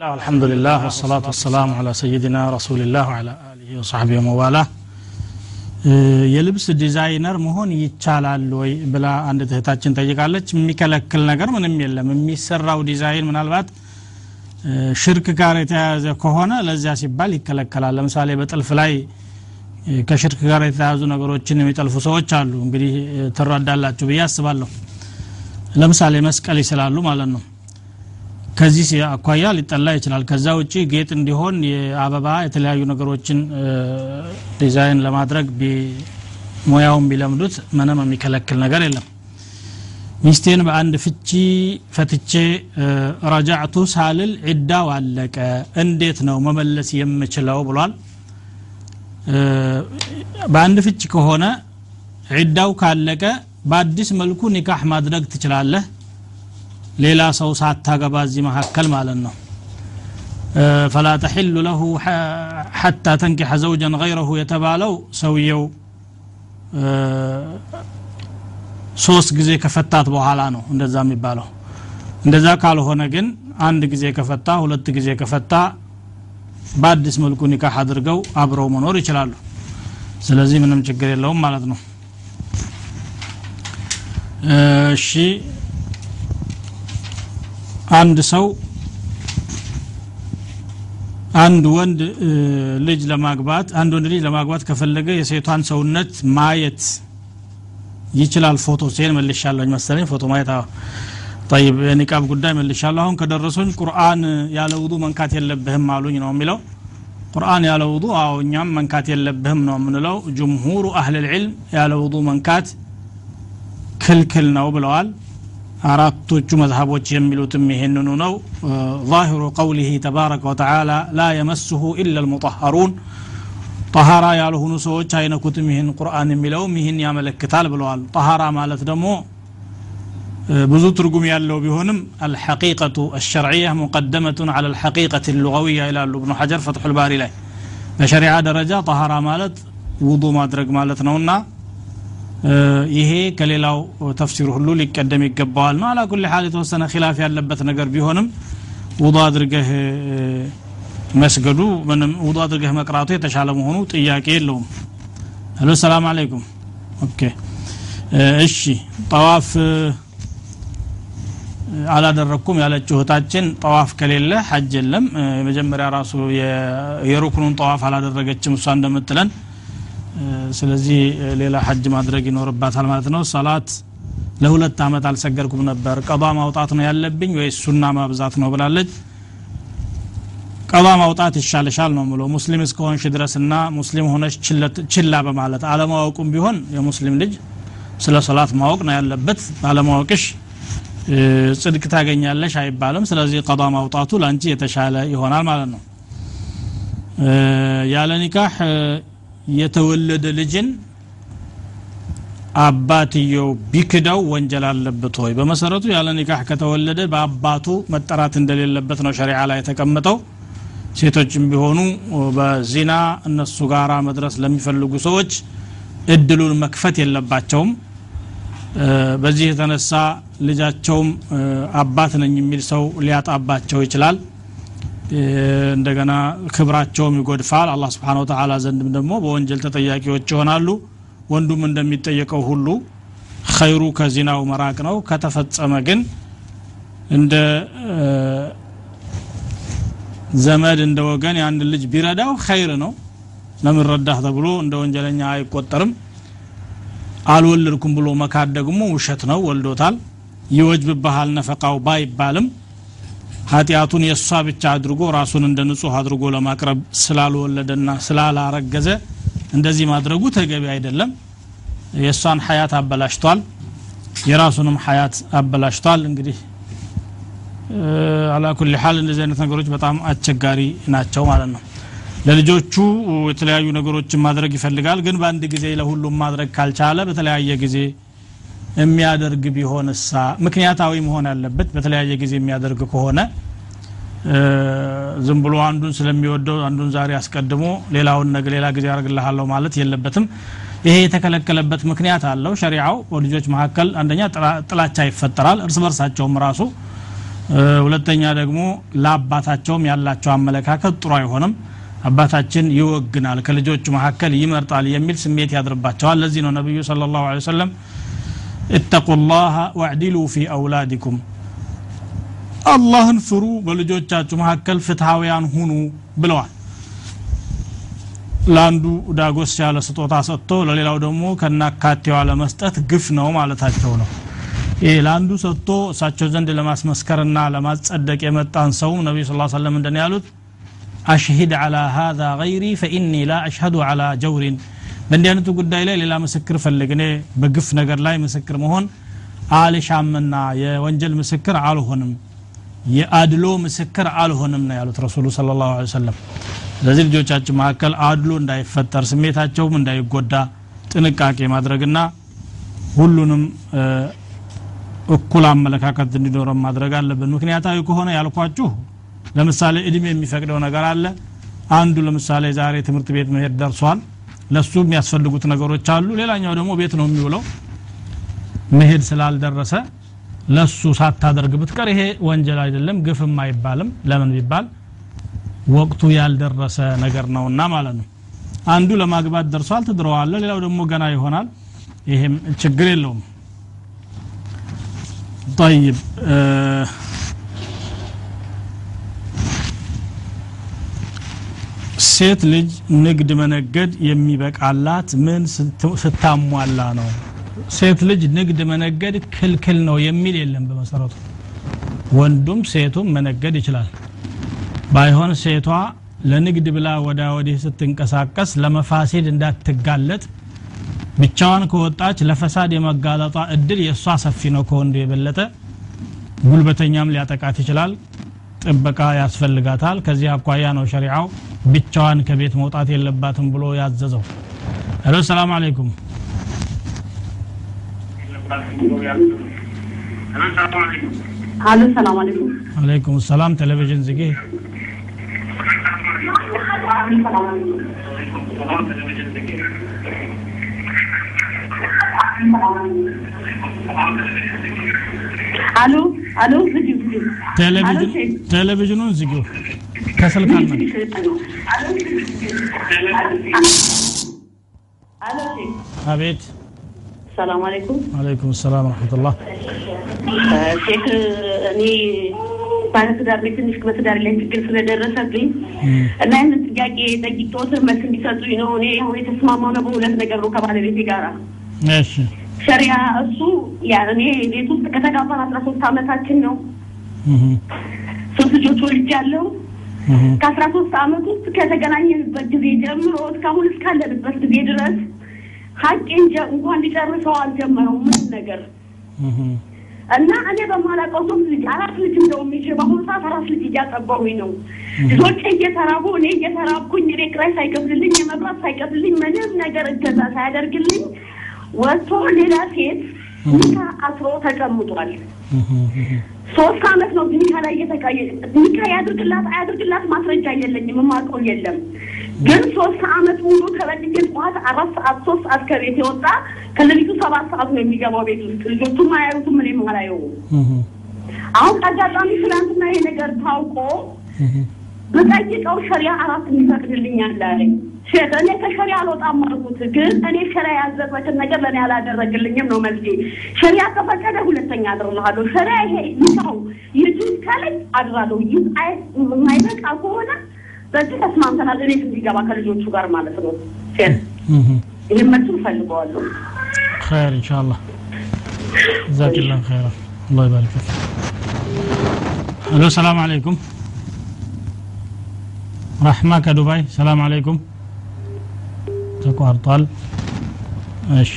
الله الحمد لله والصلاة والسلام على سيدنا رسول الله وعلى آله وصحبه وموالاه የልብስ ዲዛይነር መሆን ይቻላል ወይ ብላ አንድ እህታችን ጠይቃለች የሚከለክል ነገር ምንም የለም የሚሰራው ዲዛይን ምናልባት ሽርክ ጋር የተያያዘ ከሆነ ለዚያ ሲባል ይከለከላል ለምሳሌ በጥልፍ ላይ ከሽርክ ጋር የተያያዙ ነገሮችን የሚጠልፉ ሰዎች አሉ እንግዲህ ትረዳላችሁ ብዬ አስባለሁ ለምሳሌ መስቀል ይስላሉ ማለት ነው ከዚህ አኳያ ሊጠላ ይችላል። ከዛ ውጭ ጌጥ እንዲሆን የአበባ የተለያዩ ነገሮችን ዲዛይን ለማድረግ ሙያውን ቢለምዱት ምንም የሚከለክል ነገር የለም። ሚስቴን በአንድ ፍቺ ፈትቼ ረጃዕቱ ሳልል ዒዳው አለቀ እንዴት ነው መመለስ የምችለው ብሏል። በአንድ ፍቺ ከሆነ ዒዳው ካለቀ በአዲስ መልኩ ኒካህ ማድረግ ትችላለህ ሌላ ሰው ሳታገባ እዚህ መካከል ማለት ነው። ፈላ ተሕሉ ለሁ ሐታ ተንኪሐ ዘውጀን ገይረሁ የተባለው ሰውየው ሶስት ጊዜ ከፈታት በኋላ ነው እንደዛ የሚባለው። እንደዛ ካልሆነ ግን አንድ ጊዜ ከፈታ ሁለት ጊዜ ከፈታ በአዲስ መልኩ ኒካህ አድርገው አብረው መኖር ይችላሉ። ስለዚህ ምንም ችግር የለውም ማለት ነው። እሺ አንድ ሰው አንድ ወንድ ልጅ ለማግባት አንድ ወንድ ልጅ ለማግባት ከፈለገ የሴቷን ሰውነት ማየት ይችላል። ፎቶ ሲል መልሻለሁ መሰለኝ። ፎቶ ማየት ጠይብ የኒቃብ ጉዳይ መልሻለሁ። አሁን ከደረሱኝ ቁርአን ያለ ውዱ መንካት የለብህም አሉኝ ነው የሚለው። ቁርአን ያለ ውዱ አዎ እኛም መንካት የለብህም ነው የምንለው። ጅምሁሩ አህል ልዕልም ያለ ውዱ መንካት ክልክል ነው ብለዋል አራቶቹ መዝሀቦች የሚሉትም ይሄንኑ ነው ظاهر قوله تبارك وتعالى لا يمسه إلا المطهرون ጠሃራ ያልሆኑ ሰዎች አይነኩትም ይህን ቁርአን የሚለውም ይህን ያመለክታል ብለዋል ጠሃራ ማለት ደግሞ ብዙ ትርጉም ያለው ቢሆንም አልሐቂቀቱ አሸርዕያ ሙቀደመቱን አላ አልሐቂቀት ሉغዊያ ይላሉ እብኑ ሐጀር ፈትሑ ልባሪ ላይ በሸሪዓ ደረጃ ጠሃራ ማለት ውዱ ማድረግ ማለት ነውና ይሄ ከሌላው ተፍሲር ሁሉ ሊቀደም ይገባዋል ነው። على كل حال የተወሰነ ኪላፍ ያለበት ነገር ቢሆንም ውዱ አድርገህ መስገዱ ምንም ውዱ አድርገህ መቅራቱ የተሻለ መሆኑ ጥያቄ የለውም። hello السلام عليكم። okay። እሺ። ጠዋፍ አላደረግኩም ያለችው እህታችን ጠዋፍ ከሌለ ሐጅ የለም። የመጀመሪያ ራሱ የሩክኑን ጠዋፍ አላደረገችም እሷ እንደምትለን ስለዚህ ሌላ ሐጅ ማድረግ ይኖርባታል ማለት ነው። ሰላት ለሁለት ዓመት አልሰገድኩም ነበር። ቀዷ ማውጣት ነው ያለብኝ ወይ ሱና ማብዛት ነው ብላለች። ቀዷ ማውጣት ይሻልሻል ነው ምሎ ሙስሊም እስከሆንሽ ድረስና ሙስሊም ሆነሽ ችላ በማለት አለማወቁም ቢሆን የሙስሊም ልጅ ስለ ሰላት ማወቅ ነው ያለበት። ባለማወቅሽ ጽድቅ ታገኛለሽ አይባልም። ስለዚህ ቀዷ ማውጣቱ ለአንቺ የተሻለ ይሆናል ማለት ነው። ያለ ኒካህ የተወለደ ልጅን አባትየው ቢክደው ወንጀል አለበት ወይ? በመሰረቱ ያለ ኒካህ ከተወለደ በአባቱ መጠራት እንደሌለበት ነው ሸሪዓ ላይ የተቀመጠው። ሴቶችም ቢሆኑ በዚና እነሱ ጋራ መድረስ ለሚፈልጉ ሰዎች እድሉን መክፈት የለባቸውም። በዚህ የተነሳ ልጃቸውም አባት ነኝ የሚል ሰው ሊያጣባቸው ይችላል እንደገና ክብራቸውም ይጎድፋል። አላህ ስብሓን ወተላ ዘንድም ደግሞ በወንጀል ተጠያቂዎች ይሆናሉ። ወንዱም እንደሚጠየቀው ሁሉ ኸይሩ ከዚናው መራቅ ነው። ከተፈጸመ ግን እንደ ዘመድ እንደ ወገን የአንድ ልጅ ቢረዳው ኸይር ነው። ለምን ረዳህ ተብሎ እንደ ወንጀለኛ አይቆጠርም። አልወለድኩም ብሎ መካድ ደግሞ ውሸት ነው። ወልዶታል። ይወጅብብሃል ነፈቃው ባይባልም ኃጢአቱን የእሷ ብቻ አድርጎ ራሱን እንደ ንጹህ አድርጎ ለማቅረብ ስላልወለደና ስላላረገዘ እንደዚህ ማድረጉ ተገቢ አይደለም። የእሷን ሀያት አበላሽቷል። የራሱንም ሀያት አበላሽቷል። እንግዲህ አላኩል ሀል እንደዚህ አይነት ነገሮች በጣም አስቸጋሪ ናቸው ማለት ነው። ለልጆቹ የተለያዩ ነገሮችን ማድረግ ይፈልጋል። ግን በአንድ ጊዜ ለሁሉም ማድረግ ካልቻለ በተለያየ ጊዜ የሚያደርግ ቢሆንሳ ምክንያታዊ መሆን ያለበት በተለያየ ጊዜ የሚያደርግ ከሆነ ዝም ብሎ አንዱን ስለሚወደው አንዱን ዛሬ አስቀድሞ ሌላውን ነገ ሌላ ጊዜ ያደርግልሃለሁ ማለት የለበትም። ይሄ የተከለከለበት ምክንያት አለው። ሸሪዓው በልጆች መካከል አንደኛ ጥላቻ ይፈጠራል እርስ በርሳቸውም ራሱ። ሁለተኛ ደግሞ ለአባታቸውም ያላቸው አመለካከት ጥሩ አይሆንም። አባታችን ይወግናል ከልጆቹ መካከል ይመርጣል የሚል ስሜት ያድርባቸዋል። ለዚህ ነው ነቢዩ ስለ ላሁ ወሰለም እተቁ ላህ ወዕዲሉ ፊ አውላዲኩም አላህን ፍሩ በልጆቻችሁ መካከል ፍትሐውያን ሁኑ ብለዋል ለአንዱ ዳጎስ ያለ ስጦታ ሰጥቶ ለሌላው ደግሞ ከናካቴዋ ለመስጠት ግፍ ነው ማለታቸው ነው ይህ ለአንዱ ሰጥቶ እሳቸው ዘንድ ለማስመስከርና ለማጸደቅ የመጣን ሰው ነቢዩ ስ ሰለም እንደን ያሉት አሽሂድ አላ ሀዛ ገይሪ ፈኢኒ ላ አሽሀዱ አላ ጀውሪን በእንዲህ አይነቱ ጉዳይ ላይ ሌላ ምስክር ፈልግ። እኔ በግፍ ነገር ላይ ምስክር መሆን አልሻምና የወንጀል ምስክር አልሆንም የአድሎ ምስክር አልሆንም ነው ያሉት ረሱሉ ስለ ላሁ ሰለም ስለዚህ ልጆቻችን መካከል አድሎ እንዳይፈጠር ስሜታቸውም እንዳይጎዳ ጥንቃቄ ማድረግና ሁሉንም እኩል አመለካከት እንዲኖረን ማድረግ አለብን። ምክንያታዊ ከሆነ ያልኳችሁ ለምሳሌ እድሜ የሚፈቅደው ነገር አለ። አንዱ ለምሳሌ ዛሬ ትምህርት ቤት መሄድ ደርሷል ለሱ የሚያስፈልጉት ነገሮች አሉ ሌላኛው ደግሞ ቤት ነው የሚውለው መሄድ ስላልደረሰ ለሱ ሳታደርግ ብትቀር ይሄ ወንጀል አይደለም ግፍም አይባልም ለምን ቢባል ወቅቱ ያልደረሰ ነገር ነውና ማለት ነው አንዱ ለማግባት ደርሷል ትድረዋለ ሌላው ደግሞ ገና ይሆናል ይሄም ችግር የለውም طيب آه ሴት ልጅ ንግድ መነገድ የሚበቃላት ምን ስታሟላ ነው? ሴት ልጅ ንግድ መነገድ ክልክል ነው የሚል የለም በመሰረቱ። ወንዱም ሴቱም መነገድ ይችላል። ባይሆን ሴቷ ለንግድ ብላ ወዳ ወዲህ ስትንቀሳቀስ ለመፋሲድ እንዳትጋለጥ ብቻዋን ከወጣች ለፈሳድ የመጋለጧ እድል የእሷ ሰፊ ነው ከወንዱ የበለጠ። ጉልበተኛም ሊያጠቃት ይችላል ጥበቃ ያስፈልጋታል። ከዚህ አኳያ ነው ሸሪዓው ብቻዋን ከቤት መውጣት የለባትም ብሎ ያዘዘው። ሄሎ ሰላም አለይኩም። ሰላም አለይኩም። አለይኩም ሰላም። ቴሌቪዥን ዝጌ አሎ አሎ ዝጊው ቴሌቪዥን ቴሌቪዥኑን ዝጊው ከስልክ ሼክ አቤት። ሰላም አለይኩም። አለይኩም ሰላም ረሕመቱላህ ሼክ እኔ ባለትዳር ላይ ትንሽ በትዳር ላይ ችግር ስለደረሰብኝ እና ይህንን ጥያቄ ጠይቄዎት መልስ እንዲሰጡኝ ነው። እኔ አሁን የተስማማው ነው በሁለት ነገር ነው ከባለቤቴ ጋራ። እሺ። ሸሪያ እሱ ያ እኔ ቤት ውስጥ ከተጋባን አስራ ሶስት አመታችን ነው። ሶስት ልጆች ወልጃለሁ። ከአስራ ሶስት አመት ውስጥ ከተገናኘንበት ጊዜ ጀምሮ እስካሁን እስካለንበት ጊዜ ድረስ ሀቄን እንኳን ሊጨርሰው አልጀመረው ምንም ነገር እና እኔ በማላውቀው ሶስት ልጅ አራት ልጅ እንደውም ይዤ በአሁኑ ሰዓት አራት ልጅ እያጠባሁኝ ነው። ልጆቼ እየተራቡ እኔ እየተራብኩኝ እኔ ኪራይ ሳይከፍልልኝ የመብራት ሳይከፍልልኝ ምንም ነገር እገዛ ሳያደርግልኝ ወጥቶ ሌላ ሴት ኒካ አስሮ ተቀምጧል። ሶስት አመት ነው ኒካ ላይ እየተቃየ ኒካ ያድርግላት አያድርግላት ማስረጃ የለኝም፣ የማውቀው የለም። ግን ሶስት አመት ሙሉ ከበልጄ ጠዋት አራት ሰዓት ሶስት ሰዓት ከቤት የወጣ ከሌሊቱ ሰባት ሰዓት ነው የሚገባው ቤት ውስጥ ልጆቹም አያዩትም፣ እኔም አላየውም። አሁን ከአጋጣሚ ትናንትና ይሄ ነገር ታውቆ ብጠይቀው ሸሪያ አራት የሚፈቅድልኛል አለኝ። ሴት እኔ ከሸሪያ አልወጣም አልኩት፣ ግን እኔ ሸሪያ ያዘበትን ነገር ለእኔ አላደረግልኝም ነው መልዜ። ሸሪያ ከፈቀደ ሁለተኛ አድርልሃለሁ። ሸሪያ ይሄ ይሰው ይጁዝ ከላይ አድራለሁ። ይህ የማይበቃ ከሆነ በዚህ ተስማምተናል። እኔ እንዲገባ ከልጆቹ ጋር ማለት ነው። ሴት ይህን መልሱ እፈልገዋለሁ። ኸይር እንሻላ ዛኪላ ኸይራ አላ ይባሪከት። አሎ ሰላም አለይኩም ረሕማ ከዱባይ ሰላም አለይኩም ተቋርጧል እሺ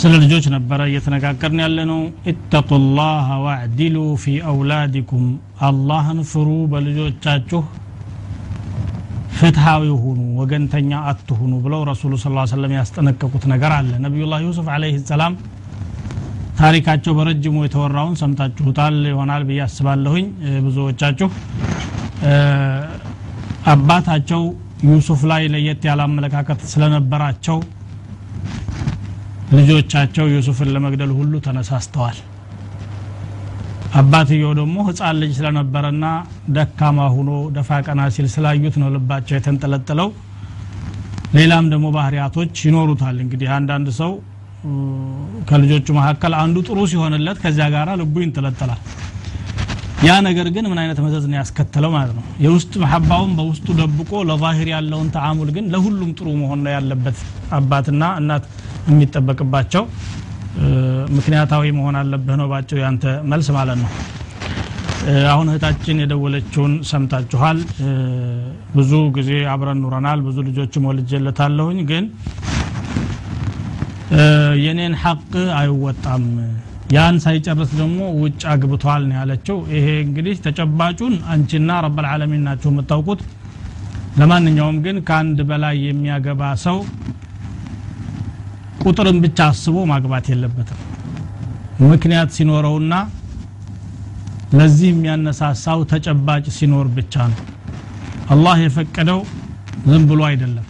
ስለ ልጆች ነበረ እየተነጋገርን ያለ ነው ኢተቁላህ ዋዕዲሉ ፊ አውላዲኩም አላህን ፍሩ በልጆቻችሁ ፍትሃዊ ሁኑ ወገንተኛ አትሁኑ ብለው ረሱሉ ስ ሰለም ያስጠነቀቁት ነገር አለ ነቢዩላህ ዩሱፍ አለይህ ሰላም ታሪካቸው በረጅሙ የተወራውን ሰምታችሁታል ይሆናል ብዬ አስባለሁኝ ብዙዎቻችሁ አባታቸው ዩሱፍ ላይ ለየት ያለ አመለካከት ስለነበራቸው ልጆቻቸው ዩሱፍን ለመግደል ሁሉ ተነሳስተዋል። አባትየው ደግሞ ህፃን ልጅ ስለነበረና ደካማ ሁኖ ደፋ ቀና ሲል ስላዩት ነው ልባቸው የተንጠለጠለው። ሌላም ደግሞ ባህሪያቶች ይኖሩታል። እንግዲህ አንዳንድ ሰው ከልጆቹ መካከል አንዱ ጥሩ ሲሆንለት ከዚያ ጋር ልቡ ይንጠለጠላል ያ ነገር ግን ምን አይነት መዘዝ ነው ያስከተለው ማለት ነው? የውስጥ መሐባውን በውስጡ ደብቆ ለዛሂር ያለውን ተዓሙል ግን ለሁሉም ጥሩ መሆን ነው ያለበት አባትና እናት የሚጠበቅባቸው ምክንያታዊ መሆን አለብህ ነው ባቸው ያንተ መልስ ማለት ነው። አሁን እህታችን የደወለችውን ሰምታችኋል። ብዙ ጊዜ አብረን ኑረናል ብዙ ልጆችም ወልጄለታለሁኝ ግን የኔን ሐቅ አይወጣም ያን ሳይጨርስ ደግሞ ውጭ አግብቷል ነው ያለችው። ይሄ እንግዲህ ተጨባጩን አንቺና ረብል ዓለሚን ናቸው የምታውቁት። ለማንኛውም ግን ከአንድ በላይ የሚያገባ ሰው ቁጥርን ብቻ አስቦ ማግባት የለበትም። ምክንያት ሲኖረውና ለዚህ የሚያነሳሳው ተጨባጭ ሲኖር ብቻ ነው። አላህ የፈቀደው ዝም ብሎ አይደለም።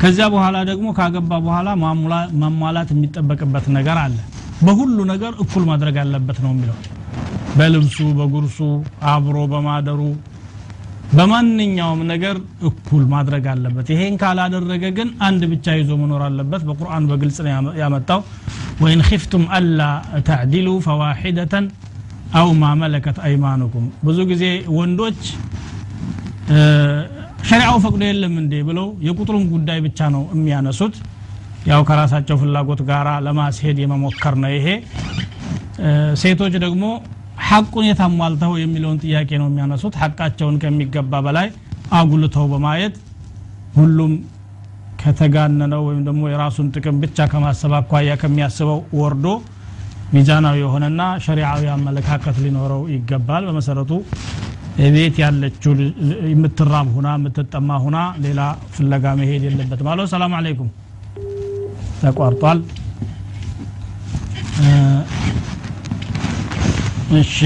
ከዚያ በኋላ ደግሞ ካገባ በኋላ ማሟላት የሚጠበቅበት ነገር አለ በሁሉ ነገር እኩል ማድረግ አለበት ነው የሚለው። በልብሱ በጉርሱ አብሮ በማደሩ በማንኛውም ነገር እኩል ማድረግ አለበት። ይሄን ካላደረገ ግን አንድ ብቻ ይዞ መኖር አለበት። በቁርአን በግልጽ ነው ያመ- ያመጣው። ወይን ኺፍቱም አላ ተዕዲሉ ፈዋሒደተን አው ማ መለከት አይማኑኩም። ብዙ ጊዜ ወንዶች ሸሪዓው ፈቅዶ የለም እንዴ? ብለው የቁጥሩን ጉዳይ ብቻ ነው የሚያነሱት ያው ከራሳቸው ፍላጎት ጋራ ለማስሄድ የመሞከር ነው ይሄ። ሴቶች ደግሞ ሐቁን የታሟልተው የሚለውን ጥያቄ ነው የሚያነሱት። ሐቃቸውን ከሚገባ በላይ አጉልተው በማየት ሁሉም ከተጋነነው ወይም ደግሞ የራሱን ጥቅም ብቻ ከማሰብ አኳያ ከሚያስበው ወርዶ ሚዛናዊ የሆነና ሸሪዓዊ አመለካከት ሊኖረው ይገባል። በመሰረቱ ቤት ያለችው የምትራብ ሁና የምትጠማ ሁና ሌላ ፍለጋ መሄድ የለበትም። አሎ ሰላም አለይኩም ተቋርጧል እ፣ እሺ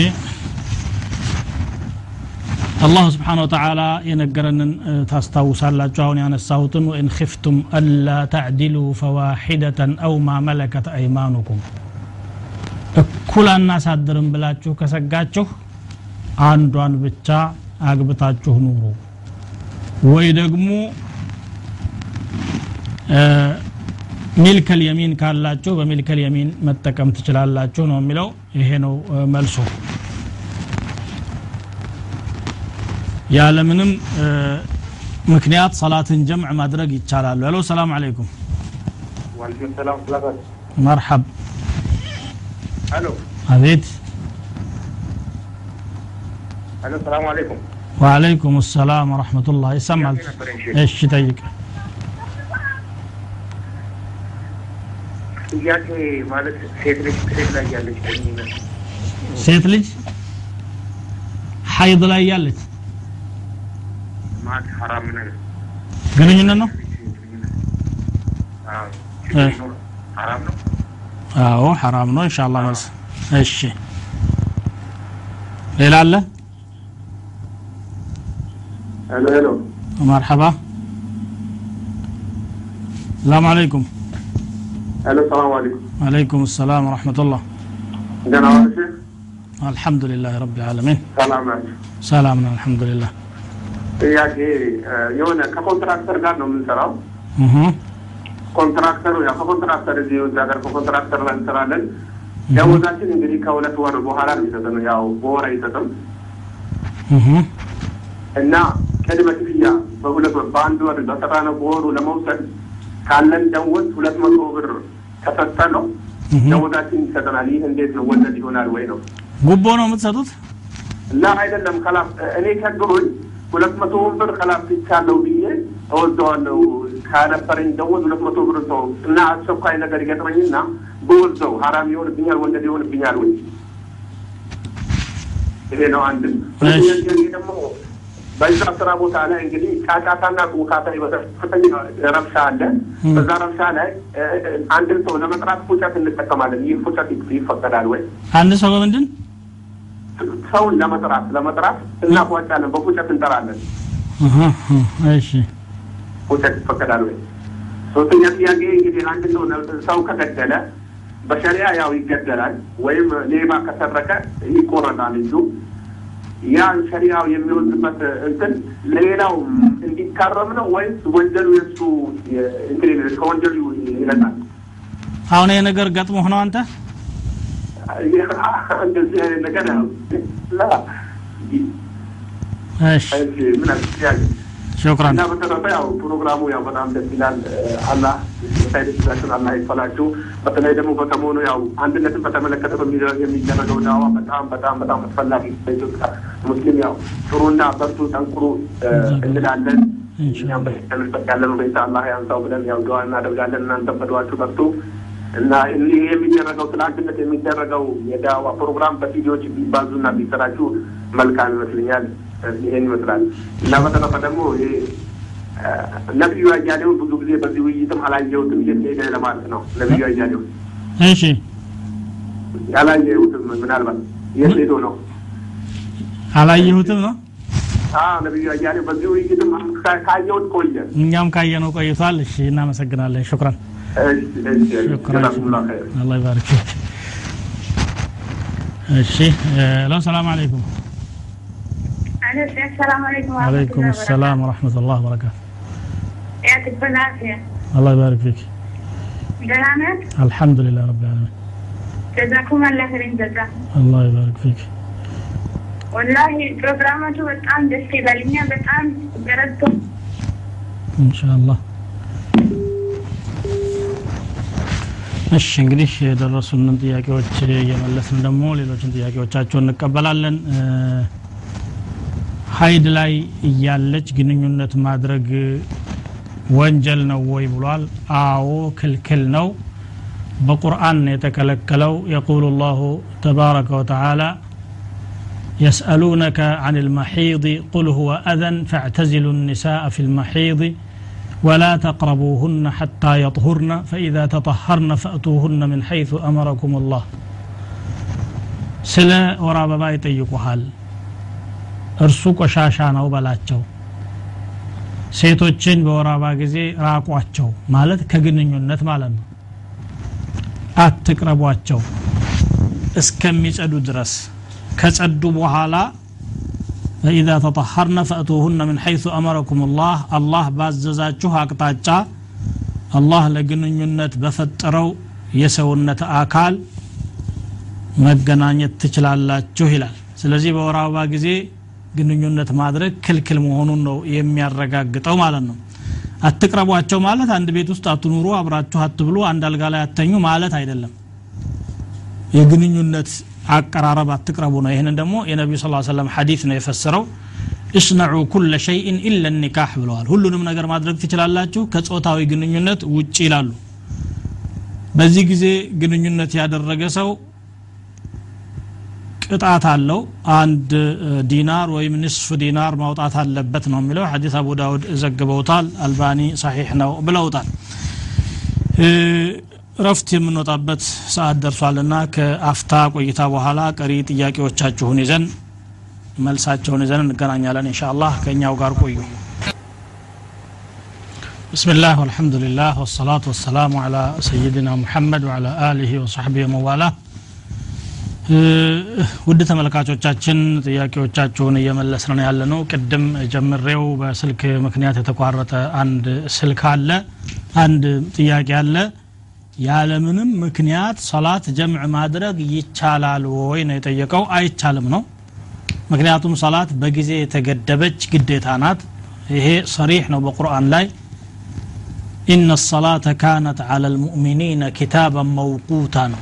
አላሁ ስብሓን ወተዓላ የነገረንን እ፣ ታስታውሳላችሁ አሁን ያነሳሁትን ወኢን ኽፍቱም አላ ተዕዲሉ ፈዋሒደተን አው ማ መለከት አይማኑኩም እኩል አናሳድርም ብላችሁ ከሰጋችሁ አንዷን ብቻ አግብታችሁ ኑሩ። ወይ ደግሞ እ፣ ሚልከል የሚን ካላችሁ በሚልከል የሚን መጠቀም ትችላላችሁ ነው የሚለው። ይሄ ነው እ፣ መልሱ። ያለምንም ምክንያት ሰላትን ጀምዕ ማድረግ ይቻላሉ ሄሎ ሰላም አለይኩም። መርሐብ። አሎ አቤት። አሎ ሰላም አለይኩም። ወአለይኩም ሰላም ወረሕመቱላህ። ይሰማል? እሺ ጠይቅ ጥያቄ ማለት ሴት ልጅ ሴት ላይ ያለች ግንኙነት ሴት ልጅ ሐይድ ላይ ያለች ማለት ሐራም ነው ግንኙነት ነው አዎ እ። ችግር ይኖር ሐራም ነው አዎ ሐራም ነው ኢንሻአላህ መልስ እሺ ሌላ አለ hello hello مرحبا ሰላም አለይኩም hello السلام عليكم وعليكم السلام ورحمة الله ደህና ዋልሽ الحمد لله رب العالمين ሰላም ናችሁ ሰላም ነው الحمد لله ጥያቄ እ፣ የሆነ ከኮንትራክተር ጋር ነው የምንሰራው እሁ ኮንትራክተሩ ያው ከኮንትራክተር እዚህ ውጭ ሀገር ከኮንትራክተር ላይ እንሰራለን ደሞዛችን እንግዲህ ከሁለት ወር በኋላ ነው የሚሰጠን ያው በወር አይሰጥም እሁ እና ቅድመ ክፍያ በሁለት ወር በአንድ ወር በሰራነው በወሩ ለመውሰድ ካለን ደሞዝ ሁለት መቶ ብር ከሰጠ ነው ደሞዛችን ይሰጠናል። ይህ እንዴት ነው ወለድ ይሆናል ወይ ነው? ጉቦ ነው የምትሰጡት እና አይደለም ከላፍ እኔ ቸግሮኝ ሁለት መቶ ብር ከላፍ ትቻለሁ ብዬ እወስደዋለሁ ካነበረኝ ደሞዝ ሁለት መቶ ብር ሰው እና አስቸኳይ ነገር ይገጥመኝና በወስደው ሀራም ይሆንብኛል ወለድ ይሆንብኛል ወይ? ይሄ ነው አንድ። ሁለተኛ ጥያቄ ደግሞ በዛ ስራ ቦታ ላይ እንግዲህ ጫጫታና ቁካታ ከፍተኛ ረብሻ አለ። በዛ ረብሻ ላይ አንድን ሰው ለመጥራት ፉጨት እንጠቀማለን። ይህ ፉጨት ይፈቀዳል ወይ? አንድ ሰው በምንድን ሰውን ለመጥራት ለመጥራት እናፏጫለን፣ በፉጨት እንጠራለን። እሺ ፉጨት ይፈቀዳል ወይ? ሶስተኛ ጥያቄ እንግዲህ አንድ ሰው ሰው ከገደለ በሸሪያ ያው ይገደላል ወይም ሌባ ከሰረቀ ይቆረጣል እጁ። ያን ሸሪያው የሚወዝበት እንትን ለሌላው እንዲታረም ነው ወይስ ወንጀሉ የሱ ከወንጀሉ ይለናል? አሁን ይህ ነገር ገጥሞህ ነው አንተ? እንደዚህ አይነት ነገር ያው እሺ ምን ሹክራን እና በተረፈ ያው ፕሮግራሙ ያው በጣም ደስ ይላል። አላህ ሳይደስላችሁን አላህ ይፈላችሁ። በተለይ ደግሞ በሰሞኑ ያው አንድነትን በተመለከተ የሚደረገው ዳዋ በጣም በጣም በጣም አስፈላጊ በኢትዮጵያ ሙስሊም ያው ጥሩና በርቱ ጠንክሩ እንላለን። እኛም በተለበት ያለን ሁኔታ አላህ ያንሳው ብለን ያው ዱዓ እናደርጋለን። እናንተም በዱዓችሁ በርቱ እና ይህ የሚደረገው ስለ አንድነት የሚደረገው የዳዋ ፕሮግራም በቪዲዮዎች ቢባዙና ቢሰራጩ መልካም ይመስለኛል። ይሄን ይመስላል እና በተረፈ ደግሞ ይሄ ነቢዩ አያሌውን ብዙ ጊዜ በዚህ ውይይትም አላየሁትም። የት ሄደ ለማለት ነው። ነቢዩ አያሌውን እሺ ያላየሁትም ምናልባት የት ሄዶ ነው? አላየሁትም ነው ነቢዩ አያሌው በዚህ ውይይትም ካየሁት ቆየ። እኛም ካየነው ቆይቷል። እሺ እናመሰግናለን። ሹክራን አላህ ይባርክ እሺ ለው ሰላም አለይኩም السلام عليكم ورحمة عليكم الله السلام ورحمة الله وبركاته وبركاته. يعطيك بالعافية الله يبارك فيك دلامات الحمد لله رب العالمين جزاكم الله خير جزاء الله يبارك فيك والله ፕሮግራማቱ በጣም ደስ ይበልኛል። በጣም ገረቶ إن شاء الله እሺ እንግዲህ የደረሱንን ጥያቄዎች እየመለስን ደግሞ ሌሎችን ጥያቄዎቻቸውን እንቀበላለን። እ፣ ሀይድ ላይ እያለች ግንኙነት ማድረግ ወንጀል ነው ወይ ብሏል። አዎ ክልክል ነው። በቁርአን ነው የተከለከለው። የቁሉ ላሁ ተባረከ ወተዓላ يسألونك عن المحيض قل هو أذى فاعتزلوا النساء في المحيض ولا تقربوهن حتى يطهرن فإذا تطهرن فأتوهن من حيث أمركم الله ስለ ወር አበባ ይጠይቁሃል እርሱ ቆሻሻ ነው በላቸው። ሴቶችን በወር አበባ ጊዜ ራቋቸው ማለት ከግንኙነት ማለት ነው። አትቅረቧቸው እስከሚጸዱ ድረስ። ከጸዱ በኋላ ፈኢዛ ተጠሀርነ ፈእቱሁነ ምን ሐይሱ አመረኩም ላህ አላህ ባዘዛችሁ አቅጣጫ አላህ ለግንኙነት በፈጠረው የሰውነት አካል መገናኘት ትችላላችሁ ይላል። ስለዚህ በወር አበባ ጊዜ ግንኙነት ማድረግ ክልክል መሆኑን ነው የሚያረጋግጠው ማለት ነው። አትቅረቧቸው ማለት አንድ ቤት ውስጥ አትኑሩ አብራችሁ አትብሉ አንድ አልጋ ላይ አተኙ ማለት አይደለም። የግንኙነት አቀራረብ አትቅረቡ ነው። ይህንን ደግሞ የነቢዩ ስ ሰለም ሐዲስ ነው የፈሰረው። እስነዑ ኩለ ሸይእን ኢለ ኒካህ ብለዋል። ሁሉንም ነገር ማድረግ ትችላላችሁ ከጾታዊ ግንኙነት ውጭ ይላሉ። በዚህ ጊዜ ግንኙነት ያደረገ ሰው ቅጣት አለው አንድ ዲናር ወይም ንስፍ ዲናር ማውጣት አለበት ነው የሚለው ሐዲስ አቡ ዳውድ ዘግበውታል አልባኒ ሰሒሕ ነው ብለውታል ረፍት የምንወጣበት ሰዓት ደርሷልና ከአፍታ ቆይታ በኋላ ቀሪ ጥያቄዎቻችሁን ይዘን መልሳቸውን ይዘን እንገናኛለን እንሻ አላህ ከእኛው ጋር ቆዩ بسم الله والحمد لله والصلاة والسلام على سيدنا محمد وعلى آله وصحبه وموالاه ውድ ተመልካቾቻችን ጥያቄዎቻችሁን እየመለስን ያለ ነው ቅድም ጀምሬው በስልክ ምክንያት የተቋረጠ አንድ ስልክ አለ። አንድ ጥያቄ አለ። ያለምንም ምክንያት ሰላት ጀምዕ ማድረግ ይቻላል ወይ ነው የጠየቀው። አይቻልም ነው። ምክንያቱም ሰላት በጊዜ የተገደበች ግዴታ ናት። ይሄ ሰሪሕ ነው በቁርአን ላይ። ኢነ ሰላተ ካነት አላ ልሙእሚኒነ ኪታበን መውቁታ ነው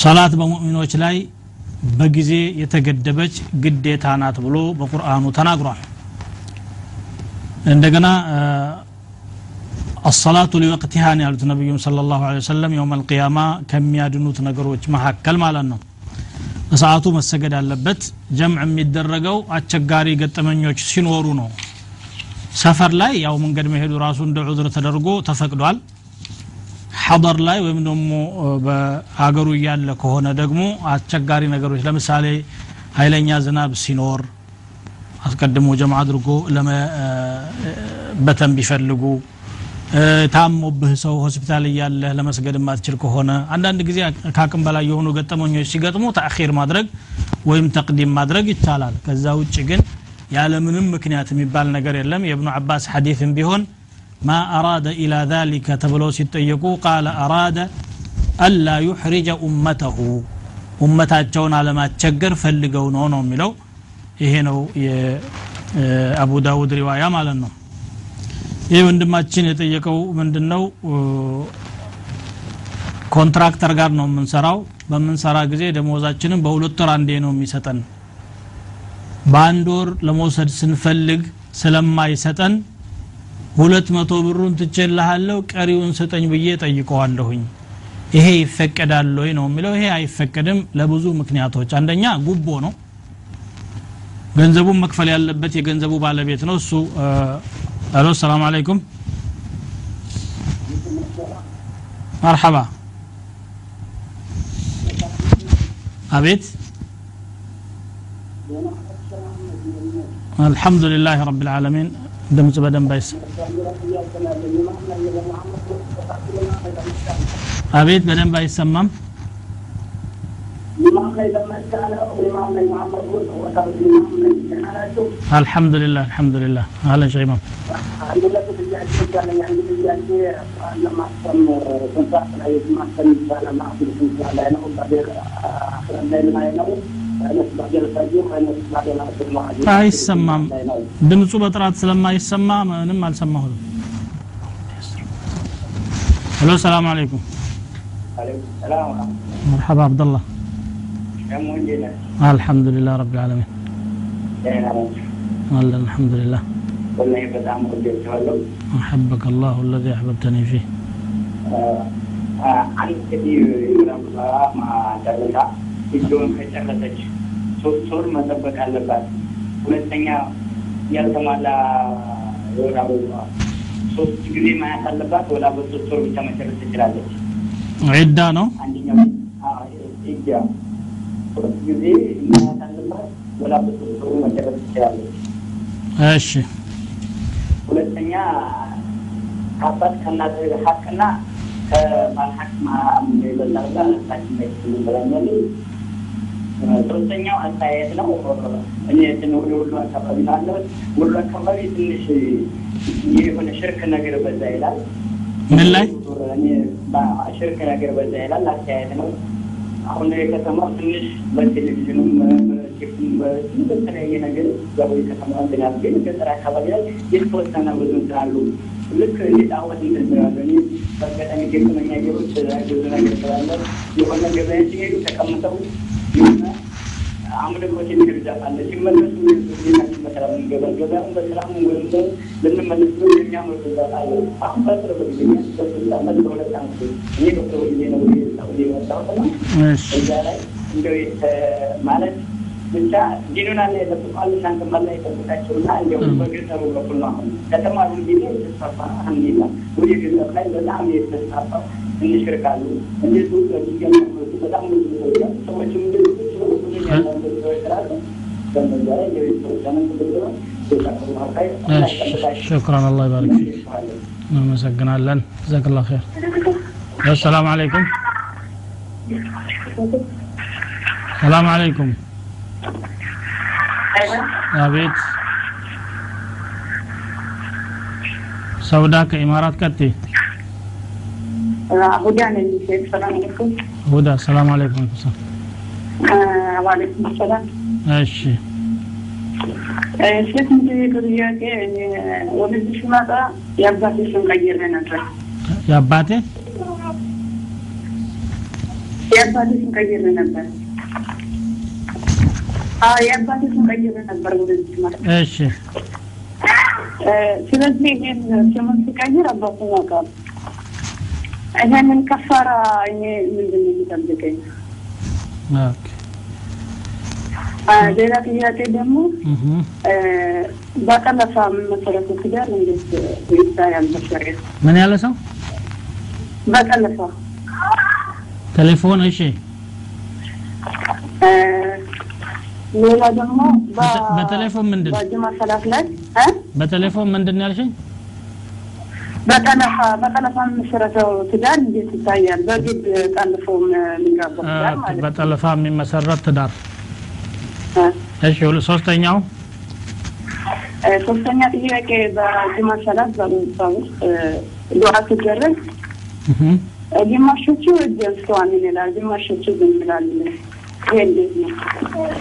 ሰላት በሙእሚኖች ላይ በጊዜ የተገደበች ግዴታ ናት ብሎ በቁርአኑ ተናግሯል። እንደገና አሰላቱ ሊወቅቲሃ ነው ያሉት ነቢዩም ስለ ላሁ ወሰለም የውም አልቅያማ ከሚያድኑት ነገሮች መካከል ማለት ነው። በሰዓቱ መሰገድ አለበት። ጀምዕ የሚደረገው አስቸጋሪ ገጠመኞች ሲኖሩ ነው። ሰፈር ላይ ያው መንገድ መሄዱ ራሱ እንደ ዑዝር ተደርጎ ተፈቅዷል ሐضር ላይ ወይም ደግሞ በአገሩ እያለ ከሆነ ደግሞ አስቸጋሪ ነገሮች ለምሳሌ ኃይለኛ ዝናብ ሲኖር አስቀድሞ ጀማ አድርጎ ለመበተን ቢፈልጉ ታሞብህ ሰው ሆስፒታል እያለህ ለመስገድ የማትችል ከሆነ አንዳንድ ጊዜ ከአቅም በላይ የሆኑ ገጠመኞች ሲገጥሙ ተአኺር ማድረግ ወይም ተቅዲም ማድረግ ይቻላል። ከዛ ውጭ ግን ያለምንም ምክንያት የሚባል ነገር የለም። የእብኑ አባስ ሐዲትም ቢሆን ማ አራደ ኢላ ذلك ተብለው ሲጠየቁ ቃለ አራደ አላ ዩሕሪጀ ኡመተሁ ኡመታቸውን አለማስቸገር ፈልገው ነው ነው የሚለው ይሄ ነው የአቡ ዳውድ ሪዋያ ማለት ነው ይህ ወንድማችን የጠየቀው ምንድን ነው ኮንትራክተር ጋር ነው የምንሰራው በምንሰራ ጊዜ ደሞዛችንን በሁለት ወር አንዴ ነው የሚሰጠን በአንድ ወር ለመውሰድ ስንፈልግ ስለማይሰጠን ሁለት መቶ ብሩን ትችልሃለሁ ቀሪውን ስጠኝ ብዬ ጠይቀዋለሁኝ። ይሄ ይፈቀዳል ወይ ነው የሚለው። ይሄ አይፈቀድም ለብዙ ምክንያቶች። አንደኛ ጉቦ ነው። ገንዘቡን መክፈል ያለበት የገንዘቡ ባለቤት ነው። እሱ አሎ ሰላም አለይኩም። መርሐባ። አቤት። አልሐምዱሊላህ ረብ ልዓለሚን ድምፅ በደንብ አይስ አቤት በደንብ አይሰማም الحمد لله الحمد لله اهلا شيخ امام አይሰማም ድምፁ በጥራት ስለማይሰማ ምንም አልሰማሁትም ሄሎ ሰላም አለይኩም مرحبا عبد الله الحمد لله رب العالمين والله الحمد لله والله በጣም ወደድኳለሁ أحبك الله الذي أحببتني فيه አንድ እንግዲህ እጆን ከጨረሰች ሶስት ወር መጠበቅ አለባት። ሁለተኛ ያልተሟላ የወር አበባ ሶስት ጊዜ ማየት አለባት። ወላ በሶስት ወር ብቻ መጨረስ ትችላለች። ዒዳ ነው? አንደኛው እጃ ሶስት ጊዜ ማየት አለባት። ወላ በሶስት ወር መጨረስ ትችላለች። እሺ። ሁለተኛ ከአባት ከእናት ሀቅና ከባልሀቅ ይበልጣል እሳችን ላይ ብለኛል ሶስተኛው አስተያየት ነው። እኔ ትን ወደ ወሎ አካባቢ ያለሁት ወሎ አካባቢ ትንሽ የሆነ ሽርክ ነገር በዛ ይላል። ምን ላይ? ሽርክ ነገር በዛ ይላል። አስተያየት ነው። አሁን የከተማው ትንሽ በቴሌቪዥንም በቴክም በተለያየ ነገር ያው የከተማ እንትናል ግን ገጠር አካባቢ ላይ የተወሰነ ብዙ እንትናሉ ልክ እንዴት አወት እንትንስላለ እኔ በአጋጣሚ ገጠመኛ ገሮች ብዙ ነገር ስላለ የሆነ ገበያ ሲሄዱ ተቀምጠው የሆነ አምልኮት የሚርዳት አለ ሲመለሱ ቤታችን በሰላም እንገባ ገበያም በሰላም ወይም ልንመለስ ነው የሚያምር አለ አሁን በቅርብ ጊዜ በሁለት አመት እኔ በቅርብ ጊዜ ነው የመጣሁት ነው እሺ እዛ ላይ እንደው ማለት ብቻ ዲኑናና የጠብቋል ሳንቅማላ የጠብቃቸው እና እንዲሁም በገጠሩ በኩል ነው። ከተማ ጊዜ የተስፋፋ አልሐምዱሊላህ ወደ ገጠር ላይ በጣም የተስፋፋ እንሽርካሉ እንዴት በጣም ሰዎችም ሽክራን አላህ ይባርክ ፊክ። እናመሰግናለን። ጀዛከላ ኸይር። አሰላሙ አለይኩም ሰላም አለይኩም አቤት። ሰውዳ ከኢማራት ቀጤ ሁዳ ነኝ ሰላም አለይኩም። ሁዳ ሰላም አለይኩም። ዋሌኩም ሰላም። እሺ። ሴት ጥያቄ ወደዚህ ስመጣ የአባቴ ስም ቀይሬ ነበር። የአባቴ? የአባቴ ስም ቀይሬ ነበር አዎ የአባቴ ስም ቀይሬ ነበር ወደዚህ ስመጣ። እሺ። ስለዚህ ይሄን ስሙን ሲቀይር አባቱ ያውቃል። ይሄንን ከፋራ እኔ ምንድን ነው የሚጠብቀኝ ሌላ ጥያቄ ደግሞ በጠለፋ መሰረቱ ትዳር እንዴት ይታያል በሸሪያ ምን ያለ ሰው? በጠለፋ ቴሌፎን እሺ ሌላ ደግሞ በቴሌፎን ምንድን? በጅማ ሰላት ላይ? በቴሌፎን ምንድን ነው ያልሽኝ በጠለፋ በጠለፋ የሚመሰረተው ትዳር እንዴት ይታያል? በግድ ጠልፎ የሚጋባ ትዳር ማለት ነው። በጠለፋ የሚመሰረት ትዳር እሺ ሶስተኛው ሶስተኛ ጥያቄ በጁማ ሰላት በምሳ ውስጥ ዱዓ ሲደረግ ግማሾቹ እጅ አንስተው አሜን ይላል፣ ግማሾቹ ዝም ነው?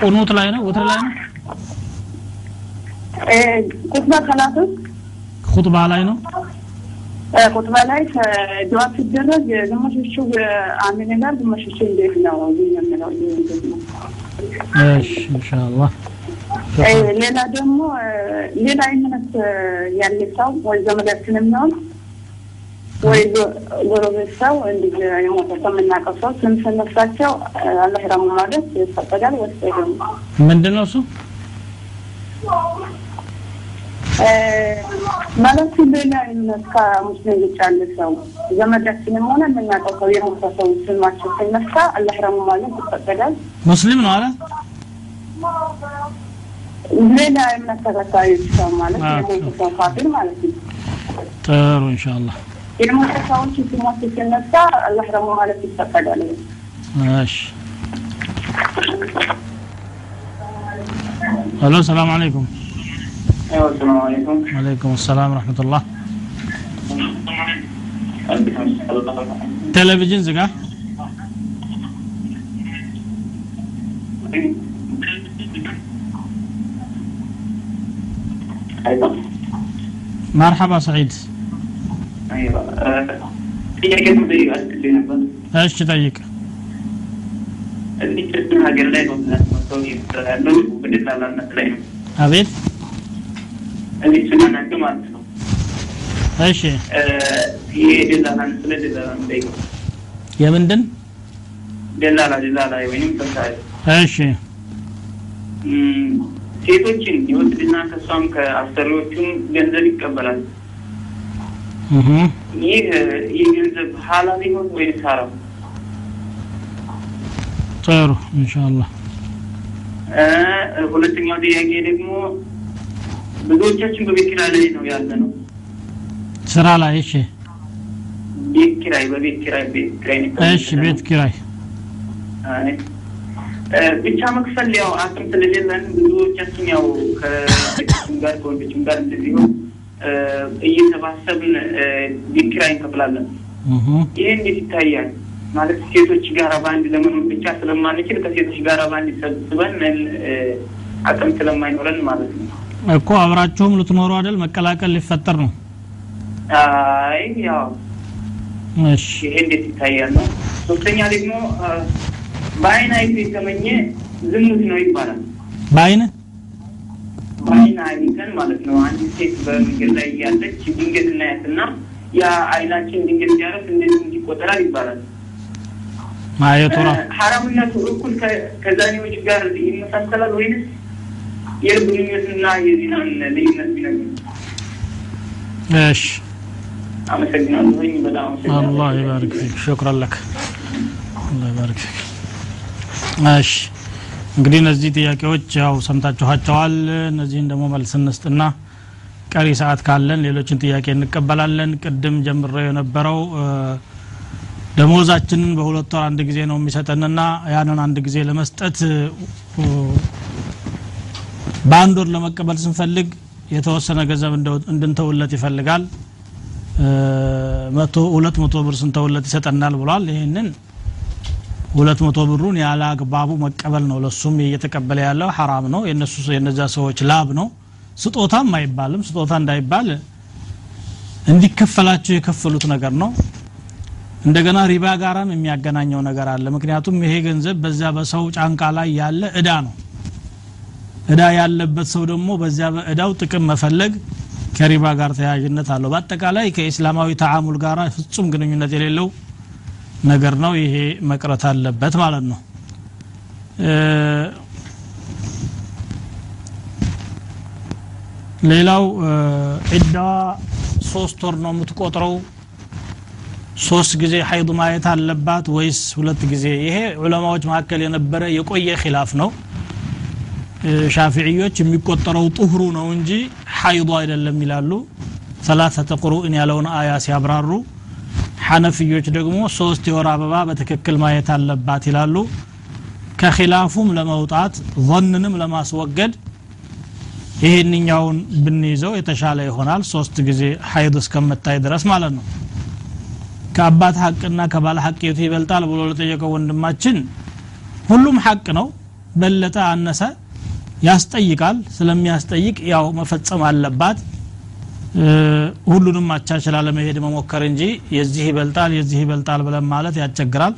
ቁኑት ላይ ነው ውትር ላይ ነው እ፣ ቁጥባ ሰላት ውስጥ ኹጥባ ላይ ነው እ፣ ቁጥባ ላይ ዱዓ ሲደረግ ግማሾቹ እ፣ አሜን ይላል፣ ግማሾቹ እንዴት ነው ዝም የሚለው? ይሄ እንዴት ነው? እሺ ኢንሻአላህ እ፣ ሌላ ደግሞ እ፣ ሌላ እምነት እ፣ ያለ ሰው ወይ ዘመዳችን የሚሆን ወይ ጎ- ጎረቤት ሰው እንዲህ የሞተ ሰው የምናውቀው ሰው ስም ስነሳቸው አላህ ይራሙ ማለት ይፈቀዳል ወይስ አይደለም? ምንድን ነው እሱ ማለት ሌላ እምነት ከሙስሊም ውጭ ያለ ሰው ዘመዳችንም ሆነ የምናውቀው ሰው የሞተ ሰው ስማቸው ሲነሳ አላህ ይራሙ ማለት ይፈቀዳል? ሙስሊም ነው አለ ሌላ እምነት ተከታዮች ሰው ማለት የሞተ ሰው ካፊር ማለት ነው። ጥሩ ኢንሻአላህ የሞተ ሰዎች ስማቸው ሲነሳ አላህ ይራሙ ማለት ይፈቀዳል? እሺ ሄሎ ሰላም አለይኩም ሰላም አለይኩም ወአለይኩም ሰላም ረህመቱላህ ቴሌቪዥን ዝጋ መርሐባ ሰዒድ ጥያቄ አስችል ነበር። እሺ ጠይቅ እዚህ ክርስትና ሀገር ላይ በብዛት ላይ ነው። አቤት እዚህ ሀገር ማለት ነው። እሺ ይሄ ደላላን ስለ ደላላ ጠይቀው የምንድን ደላላ ደላላ ወይም ተሳይ እሺ ሴቶችን ይወስድና ከእሷም ከአሰሪዎቹም ገንዘብ ይቀበላል። ይህ ይህ ገንዘብ ሀላል ይሆን ወይስ ሀራም? ጥሩ ኢንሻአላህ ሁለተኛው ጥያቄ ደግሞ ብዙዎቻችን በቤት ኪራይ ላይ ነው ያለ ነው። ስራ ላይ እሺ ቤት ኪራይ በቤት ኪራይ ቤት ኪራይ ነው። እሺ ቤት ኪራይ ብቻ መክፈል ያው አቅም ስለሌለን ብዙዎቻችን ያው ከሴቶችም ጋር ከወንዶችም ጋር እንደዚሁ እ እየተባሰብን ኪራይ እንከፍላለን። ይሄ እንዴት ይታያል? ማለት ሴቶች ጋር በአንድ ለመኖር ብቻ ስለማንችል ከሴቶች ጋር በአንድ ሰብስበን አቅም ስለማይኖረን ማለት ነው። እኮ አብራችሁም ልትኖሩ አይደል መቀላቀል ሊፈጠር ነው አይ ያው እሺ ይሄ እንዴት ይታያል ነው። ሶስተኛ ደግሞ በአይን አይቶ የተመኘ ዝሙት ነው ይባላል። በአይን በአይን አይተን ማለት ነው። አንድ ሴት በመንገድ ላይ እያለች ድንገት እናያትና ያ አይናችን ድንገት ሲያረፍ እንደዚህ ይቆጠራል ይባላል። ማየቱ ራ እ ሐራምነቱ እኩል ከዛኔዎች ጋር ይመሳሰላል ወይንስ የልብ ግንኙነትና የዚናን ልዩነት ቢነግሩ። እሺ በጣም አመሰግናለሁ። الله يبارك فيك شكرا لك الله يبارك فيك እሺ እንግዲህ እነዚህ ጥያቄዎች ያው ሰምታችኋቸዋል። እነዚህን ደግሞ መልስ እንስጥና ቀሪ ሰዓት ካለን ሌሎችን ጥያቄ እንቀበላለን። ቅድም ጀምረው የነበረው ደሞዛችንን በሁለት ወር አንድ ጊዜ ነው የሚሰጠንና ያንን አንድ ጊዜ ለመስጠት በአንድ ወር ለመቀበል ስንፈልግ የተወሰነ ገንዘብ እንድንተውለት ይፈልጋል። ሁለት መቶ ብር ስንተውለት ይሰጠናል ብሏል። ይህንን ሁለት መቶ ብሩን ያለ አግባቡ መቀበል ነው። ለሱም እየተቀበለ ያለው ሐራም ነው። የነሱ የነዛ ሰዎች ላብ ነው። ስጦታም አይባልም። ስጦታ እንዳይባል እንዲከፈላቸው የከፈሉት ነገር ነው። እንደገና ሪባ ጋራም የሚያገናኘው ነገር አለ። ምክንያቱም ይሄ ገንዘብ በዛ በሰው ጫንቃ ላይ ያለ እዳ ነው። እዳ ያለበት ሰው ደግሞ በዚያ በእዳው ጥቅም መፈለግ ከሪባ ጋር ተያያዥነት አለው። በአጠቃላይ ከኢስላማዊ ተዓሙል ጋር ፍጹም ግንኙነት የሌለው ነገር ነው ይሄ መቅረት አለበት ማለት ነው። ሌላው ዒዳዋ ሶስት ወር ነው የምትቆጥረው? ሶስት ጊዜ ሀይድ ማየት አለባት ወይስ ሁለት ጊዜ? ይሄ ዑለማዎች መካከል የነበረ የቆየ ኪላፍ ነው። ሻፊዕዮች የሚቆጠረው ጡህሩ ነው እንጂ ሀይዱ አይደለም ይላሉ። ثلاثة قروء ያለውን አያ ሲያብራሩ ሐነፍዮች ደግሞ ሶስት የወር አበባ በትክክል ማየት አለባት ይላሉ። ከኺላፉም ለመውጣት ظንንም ለማስወገድ ይሄንኛውን ብንይዘው የተሻለ ይሆናል። ሶስት ጊዜ ሀይድ እስከምታይ ድረስ ማለት ነው። ከአባት ሐቅና ከባለ ሐቅ የቱ ይበልጣል ብሎ ለጠየቀው ወንድማችን ሁሉም ሐቅ ነው። በለጠ አነሰ ያስጠይቃል። ስለሚያስጠይቅ ያው መፈጸም አለባት ሁሉንም አቻችላ ለመሄድ መሞከር እንጂ የዚህ ይበልጣል የዚህ ይበልጣል ብለን ማለት ያስቸግራል።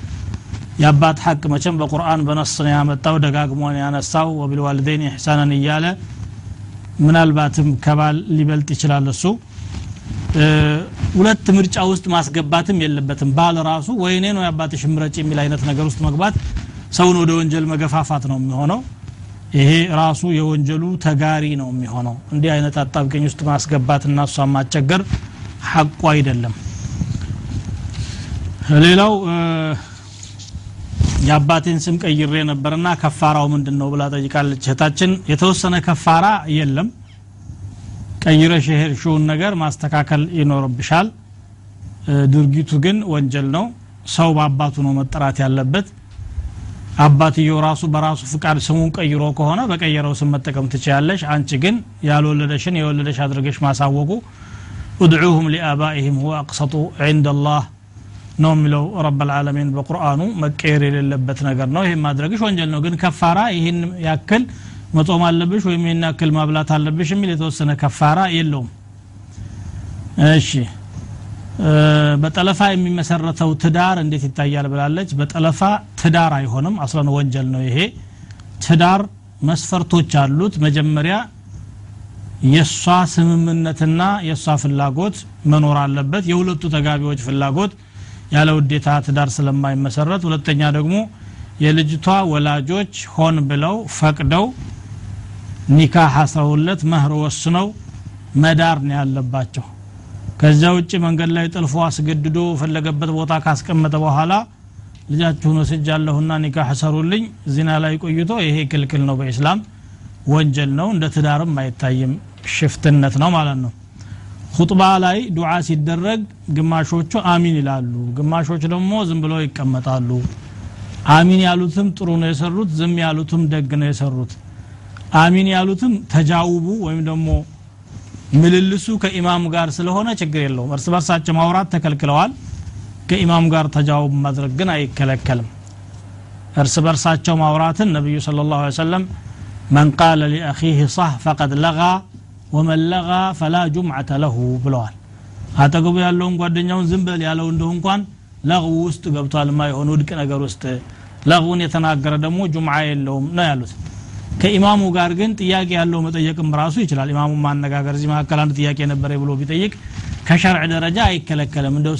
የአባት ሐቅ መቼም በቁርአን በነስ ነው ያመጣው ደጋግሞን ያነሳው። ወቢልዋልደይን ኢሕሳንን እያለ ምናልባትም ከባል ሊበልጥ ይችላል እሱ። ሁለት ምርጫ ውስጥ ማስገባትም የለበትም። ባል ራሱ ወይኔ ነው የአባትሽ ምረጭ የሚል አይነት ነገር ውስጥ መግባት ሰውን ወደ ወንጀል መገፋፋት ነው የሚሆነው ይሄ ራሱ የወንጀሉ ተጋሪ ነው የሚሆነው። እንዲህ አይነት አጣብቀኝ ውስጥ ማስገባት እና እሷን ማስቸገር ሐቁ አይደለም። ሌላው የአባቴን ስም ቀይሬ ነበርና ከፋራው ምንድን ነው ብላ ጠይቃለች። እህታችን የተወሰነ ከፋራ የለም። ቀይረሽ የሄድሽውን ነገር ማስተካከል ይኖርብሻል። ድርጊቱ ግን ወንጀል ነው። ሰው በአባቱ ነው መጠራት ያለበት አባትየው ራሱ በራሱ ፍቃድ ስሙን ቀይሮ ከሆነ በቀየረው ስም መጠቀም ትችያለሽ አንቺ ግን ያልወለደሽን የወለደሽ አድርገሽ ማሳወቁ ادعوهم لآبائهم هو أقسط عند الله ነው የሚለው ረብ ልዓለሚን በቁርአኑ መቀየር የሌለበት ነገር ነው ይህም ማድረግሽ ወንጀል ነው ግን ከፋራ ይህን ያክል መጾም አለብሽ ወይም ይህን ያክል ማብላት አለብሽ የሚል የተወሰነ ከፋራ የለውም እሺ በጠለፋ የሚመሰረተው ትዳር እንዴት ይታያል ብላለች? በጠለፋ ትዳር አይሆንም አስለን ወንጀል ነው ይሄ። ትዳር መስፈርቶች አሉት። መጀመሪያ የእሷ ስምምነትና የእሷ ፍላጎት መኖር አለበት። የሁለቱ ተጋቢዎች ፍላጎት ያለ ውዴታ ትዳር ስለማይመሰረት። ሁለተኛ ደግሞ የልጅቷ ወላጆች ሆን ብለው ፈቅደው ኒካህ አስረውለት መህር ወስነው መዳር ነው ያለባቸው ከዚያ ውጭ መንገድ ላይ ጥልፎ አስገድዶ ፈለገበት ቦታ ካስቀመጠ በኋላ ልጃችሁን ወስጃለሁና ኒካህ ሰሩልኝ ዚና ላይ ቆይቶ ይሄ ክልክል ነው በኢስላም ወንጀል ነው እንደ ትዳርም አይታይም ሽፍትነት ነው ማለት ነው። ሁጥባ ላይ ዱዓ ሲደረግ ግማሾቹ አሚን ይላሉ ግማሾች ደግሞ ዝም ብለው ይቀመጣሉ። አሚን ያሉትም ጥሩ ነው የሰሩት ዝም ያሉትም ደግ ነው የሰሩት። አሚን ያሉትም ተጃውቡ ወይም ደግሞ ምልልሱ ከኢማም ጋር ስለሆነ ችግር የለውም። እርስ በርሳቸው ማውራት ተከልክለዋል። ከኢማም ጋር ተጃውብ ማድረግ ግን አይከለከልም። እርስ በርሳቸው ማውራትን ነቢዩ ስለ ላሁ ሰለም መን ቃለ ሊአኺህ ሳህ ፈቀድ ለጋ ወመን ለጋ ፈላ ጁምዓተ ለሁ ብለዋል። አጠገቡ ያለውን ጓደኛውን ዝም በል ያለው እንደሁ እንኳን ለغው ውስጥ ገብቷል። ማይሆን ውድቅ ነገር ውስጥ ለغውን የተናገረ ደግሞ ጁምዓ የለውም ነው ያሉት ከኢማሙ ጋር ግን ጥያቄ ያለው መጠየቅም ራሱ ይችላል። ኢማሙ ማነጋገር እዚህ መካከል አንድ ጥያቄ ነበረ ብሎ ቢጠይቅ ከሸርዕ ደረጃ አይከለከልም። እንደው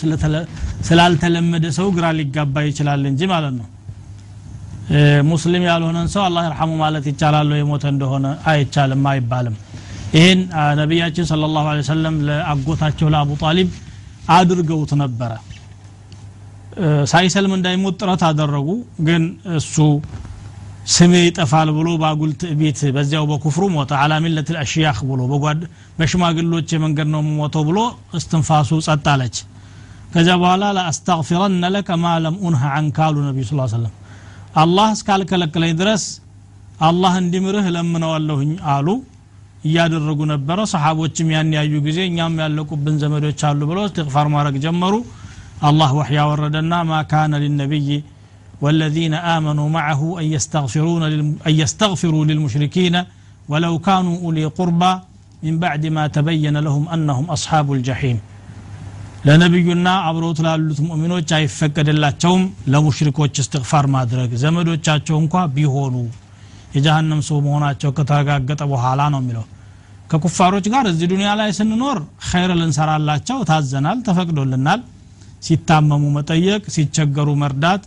ስላልተለመደ ሰው ግራ ሊጋባ ይችላል እንጂ ማለት ነው። ሙስሊም ያልሆነን ሰው አላህ ይርሐሙ ማለት ይቻላል የሞተ እንደሆነ አይቻልም አይባልም። ይህን ነቢያችን ስለ ላሁ ሰለም ለአጎታቸው ለአቡ ጣሊብ አድርገውት ነበረ። ሳይሰልም እንዳይሞት ጥረት አደረጉ። ግን እሱ ስሜ ይጠፋል ብሎ በአጉል ትዕቢት በዚያው በኩፍሩ ሞተ። አላ ሚለት ልአሽያክ ብሎ በሽማግሎች የመንገድ ነው ሞተው ብሎ እስትንፋሱ ጸጥ አለች። ከዚያ በኋላ ለአስተግፊረነ ለከ ማ ለም ኡንሃ አንካሉ ነቢዩ ስ ሰለም አላህ እስካልከለከለኝ ድረስ አላህ እንዲምርህ ለምነዋለሁኝ አሉ። እያደረጉ ነበረ። ሰሓቦችም ያን ያዩ ጊዜ እኛም ያለቁብን ዘመዶች አሉ ብለው እስትግፋር ማድረግ ጀመሩ። አላህ ወሕይ ያወረደና ማ ካነ ሊነቢይ والذين آمنوا معه أن يستغفرون أن يستغفروا للمشركين ولو كانوا أولي قربى من بعد ما تبين لهم أنهم أصحاب الجحيم ለነቢዩና አብሮት ላሉት ሙእሚኖች አይፈቀድላቸውም ለሙሽሪኮች እስትግፋር ማድረግ ዘመዶቻቸው እንኳ ቢሆኑ የጀሃነም ሰው መሆናቸው ከተረጋገጠ በኋላ ነው የሚለው ከኩፋሮች ጋር እዚህ ዱኒያ ላይ ስንኖር ኸይር ልንሰራላቸው ታዘናል ተፈቅዶልናል ሲታመሙ መጠየቅ ሲቸገሩ መርዳት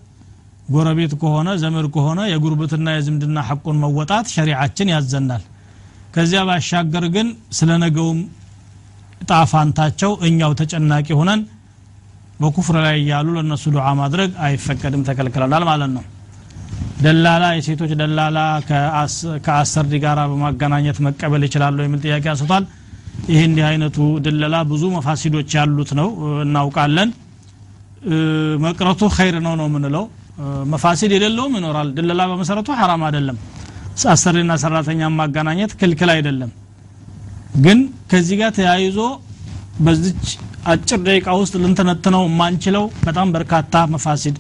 ጎረቤት ከሆነ ዘመድ ከሆነ የጉርብትና የዝምድና ሐቁን መወጣት ሸሪዓችን ያዘናል። ከዚያ ባሻገር ግን ስለ ነገውም ጣፋንታቸው እኛው ተጨናቂ ሆነን በኩፍር ላይ እያሉ ለእነሱ ዱዓ ማድረግ አይፈቀድም ተከልክለናል ማለት ነው። ደላላ የሴቶች ደላላ ከአሰሪ ጋር በማገናኘት መቀበል ይችላሉ የሚል ጥያቄ አንስቷል። ይህ እንዲህ አይነቱ ድለላ ብዙ መፋሲዶች ያሉት ነው። እናውቃለን። መቅረቱ ኸይር ነው ነው የምንለው መፋሲድ የሌለውም ይኖራል። ድለላ በመሰረቱ ሐራም አይደለም። አሰሪና ሰራተኛ ማገናኘት ክልክል አይደለም። ግን ከዚህ ጋር ተያይዞ በዚች አጭር ደቂቃ ውስጥ ልንተነትነው የማንችለው በጣም በርካታ መፋሲድ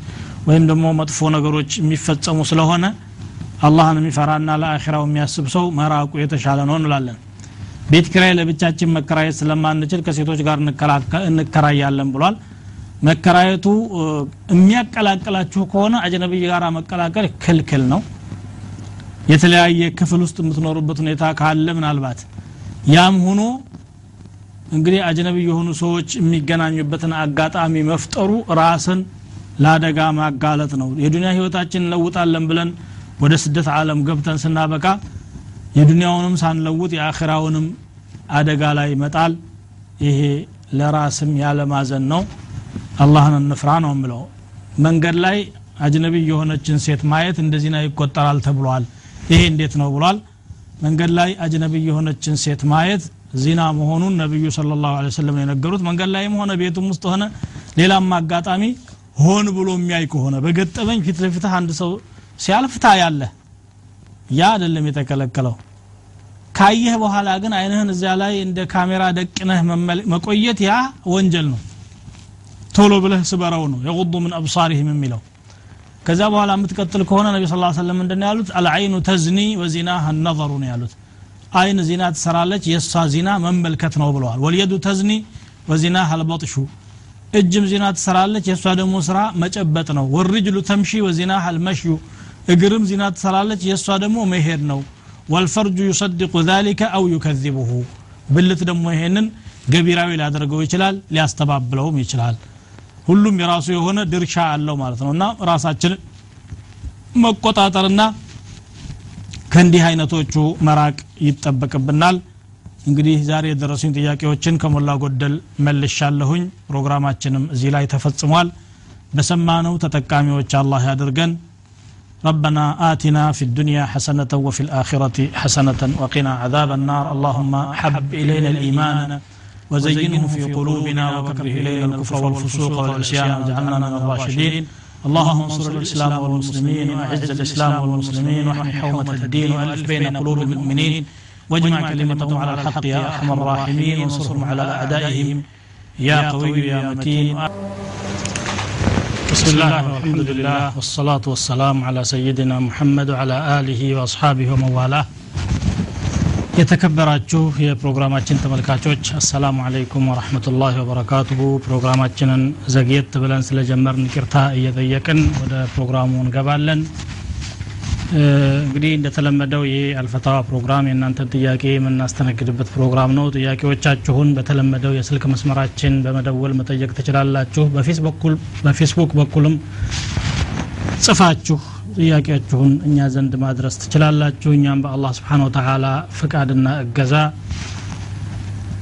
ወይም ደግሞ መጥፎ ነገሮች የሚፈጸሙ ስለሆነ አላህን የሚፈራና ለአኺራው የሚያስብ ሰው መራቁ የተሻለ ነው እንላለን። ቤት ኪራይ ለብቻችን መከራየት ስለማንችል ከሴቶች ጋር እንከራያለን ብሏል መከራየቱ የሚያቀላቅላችሁ ከሆነ አጅነብይ ጋር መቀላቀል ክልክል ነው። የተለያየ ክፍል ውስጥ የምትኖሩበት ሁኔታ ካለ ምናልባት ያም ሆኖ እንግዲህ አጅነቢ የሆኑ ሰዎች የሚገናኙበትን አጋጣሚ መፍጠሩ ራስን ለአደጋ ማጋለጥ ነው። የዱንያ ህይወታችን እንለውጣለን ብለን ወደ ስደት ዓለም ገብተን ስናበቃ የዱንያውንም ሳንለውጥ የአኺራውንም አደጋ ላይ መጣል ይሄ ለራስም ያለማዘን ነው አላህን እንፍራ ነው ምለው መንገድ ላይ አጅነቢ የሆነችን ሴት ማየት እንደዚህ ነው ይቆጠራል ተብሏል። ይሄ እንዴት ነው ብሏል? መንገድ ላይ አጅነቢ የሆነችን ሴት ማየት ዚና መሆኑን ነቢዩ ስለ ላሁ ሰለም የነገሩት። መንገድ ላይም ሆነ ቤቱም ውስጥ ሆነ ሌላም አጋጣሚ ሆን ብሎ የሚያይ ከሆነ በገጠመኝ ፊት ለፊትህ አንድ ሰው ሲያልፍ ታያለህ። ያ አይደለም የተከለከለው። ካየህ በኋላ ግን አይንህን እዚያ ላይ እንደ ካሜራ ደቅነህ መቆየት ያ ወንጀል ነው ቶሎ ብለህ ስበረው ነው የغض ምን አብሳሪህም የሚለው ከዛ በኋላ የምትቀጥል ከሆነ ነቢ ስ ሰለም ምንድን ያሉት አልአይኑ ተዝኒ ወዚና ነظሩ ነው ያሉት አይን ዚና ትሰራለች የእሷ ዚና መመልከት ነው ብለዋል ወልየዱ ተዝኒ ወዚና አልበጥሹ እጅም ዚና ትሰራለች የእሷ ደግሞ ስራ መጨበጥ ነው ወርጅሉ ተምሺ ወዚና አልመሽዩ እግርም ዚና ትሰራለች የእሷ ደግሞ መሄድ ነው ወልፈርጁ ዩሰድቁ ذلك አው ዩከذبሁ ብልት ደግሞ ይሄንን ገቢራዊ ሊያደርገው ይችላል ሊያስተባብለውም ይችላል ሁሉም የራሱ የሆነ ድርሻ አለው ማለት ነው እና ራሳችንን መቆጣጠርና ከእንዲህ አይነቶቹ መራቅ ይጠበቅብናል እንግዲህ ዛሬ የደረሱኝ ጥያቄዎችን ከሞላ ጎደል መልሻለሁኝ ፕሮግራማችንም እዚህ ላይ ተፈጽሟል በሰማነው ተጠቃሚዎች አላህ ያድርገን ربنا آتنا في الدنيا حسنة وفي الآخرة حسنة وقنا عذاب النار اللهم حب إلينا الإيمان وزينه في قلوبنا وكره إلينا الكفر والفسوق والعصيان واجعلنا من الراشدين. اللهم انصر الإسلام والمسلمين وأعز الإسلام والمسلمين واحمي حومة الدين وألف بين قلوب المؤمنين. واجمع كلمتهم على الحق يا أرحم الراحمين. وانصرهم على أعدائهم. يا قوي يا متين. بسم الله والحمد لله. والصلاة والسلام على سيدنا محمد وعلى آله وأصحابه ومن والاه የተከበራችሁ የፕሮግራማችን ተመልካቾች አሰላሙ አለይኩም ወረህመቱላህ ወበረካቱሁ። ፕሮግራማችንን ዘግየት ብለን ስለጀመርን ይቅርታ እየጠየቅን ወደ ፕሮግራሙ እንገባለን። እንግዲህ እንደተለመደው ይህ አልፈታዋ ፕሮግራም የእናንተን ጥያቄ የምናስተነግድበት ፕሮግራም ነው። ጥያቄዎቻችሁን በተለመደው የስልክ መስመራችን በመደወል መጠየቅ ትችላላችሁ። በፌስቡክ በኩልም ጽፋችሁ ጥያቄያችሁን እኛ ዘንድ ማድረስ ትችላላችሁ። እኛም በአላህ ስብሓን ወተላ ፍቃድና እገዛ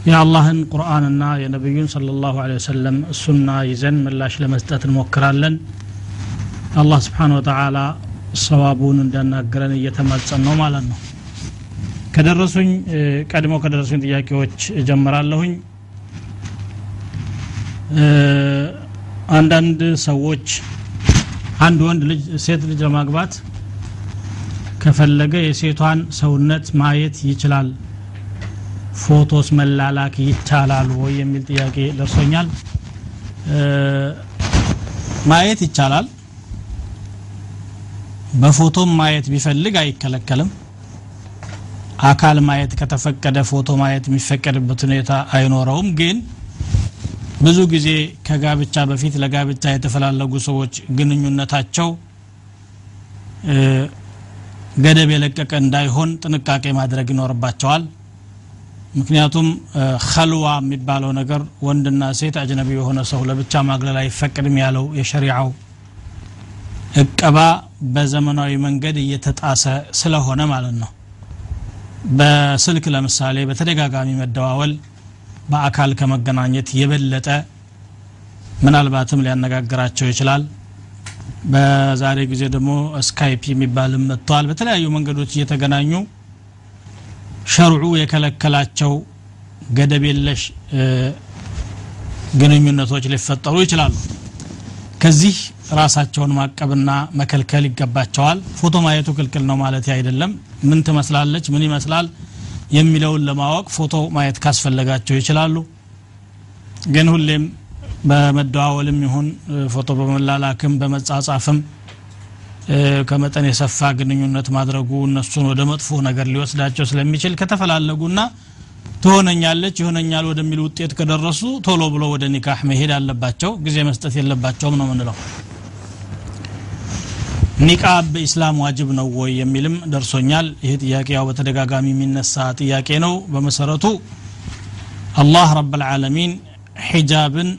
የአላህን ቁርአንና የነቢዩን صለ ላሁ ወሰለም እሱና ይዘን ምላሽ ለመስጠት እንሞክራለን። አላህ ስብሓን ወተላ ሰዋቡን እንዳናገረን እየተማጸን ነው ማለት ነው። ከደረሱኝ ቀድሞ ከደረሱኝ ጥያቄዎች እጀምራለሁኝ። አንዳንድ ሰዎች አንድ ወንድ ልጅ ሴት ልጅ ለማግባት ከፈለገ የሴቷን ሰውነት ማየት ይችላል። ፎቶስ መላላክ ይቻላል ወይ የሚል ጥያቄ ደርሶኛል። ማየት ይቻላል። በፎቶም ማየት ቢፈልግ አይከለከልም። አካል ማየት ከተፈቀደ ፎቶ ማየት የሚፈቀድበት ሁኔታ አይኖረውም። ግን ብዙ ጊዜ ከጋብቻ በፊት ለጋብቻ የተፈላለጉ ሰዎች ግንኙነታቸው ገደብ የለቀቀ እንዳይሆን ጥንቃቄ ማድረግ ይኖርባቸዋል። ምክንያቱም ከልዋ የሚባለው ነገር ወንድና ሴት አጅነቢ የሆነ ሰው ለብቻ ማግለል አይፈቅድም ያለው የሸሪዓው እቀባ በዘመናዊ መንገድ እየተጣሰ ስለሆነ ማለት ነው። በስልክ ለምሳሌ በተደጋጋሚ መደዋወል በአካል ከመገናኘት የበለጠ ምናልባትም ሊያነጋግራቸው ይችላል። በዛሬ ጊዜ ደግሞ ስካይፕ የሚባልም መጥተዋል በተለያዩ መንገዶች እየተገናኙ ሸርዑ የከለከላቸው ገደብ የለሽ ግንኙነቶች ሊፈጠሩ ይችላሉ። ከዚህ ራሳቸውን ማቀብና መከልከል ይገባቸዋል። ፎቶ ማየቱ ክልክል ነው ማለት አይደለም። ምን ትመስላለች? ምን ይመስላል የሚለውን ለማወቅ ፎቶ ማየት ካስፈለጋቸው ይችላሉ። ግን ሁሌም በመደዋወልም ይሁን ፎቶ በመላላክም በመጻጻፍም ከመጠን የሰፋ ግንኙነት ማድረጉ እነሱን ወደ መጥፎ ነገር ሊወስዳቸው ስለሚችል ከተፈላለጉና ትሆነኛለች ይሆነኛል ወደሚል ውጤት ከደረሱ ቶሎ ብሎ ወደ ኒካህ መሄድ አለባቸው ጊዜ መስጠት የለባቸውም ነው ምንለው ኒቃብ በኢስላም ዋጅብ ነው ወይ የሚልም ደርሶኛል። ይህ ጥያቄ ያው በተደጋጋሚ የሚነሳ ጥያቄ ነው። በመሰረቱ አላህ ረብ ልዓለሚን ሒጃብን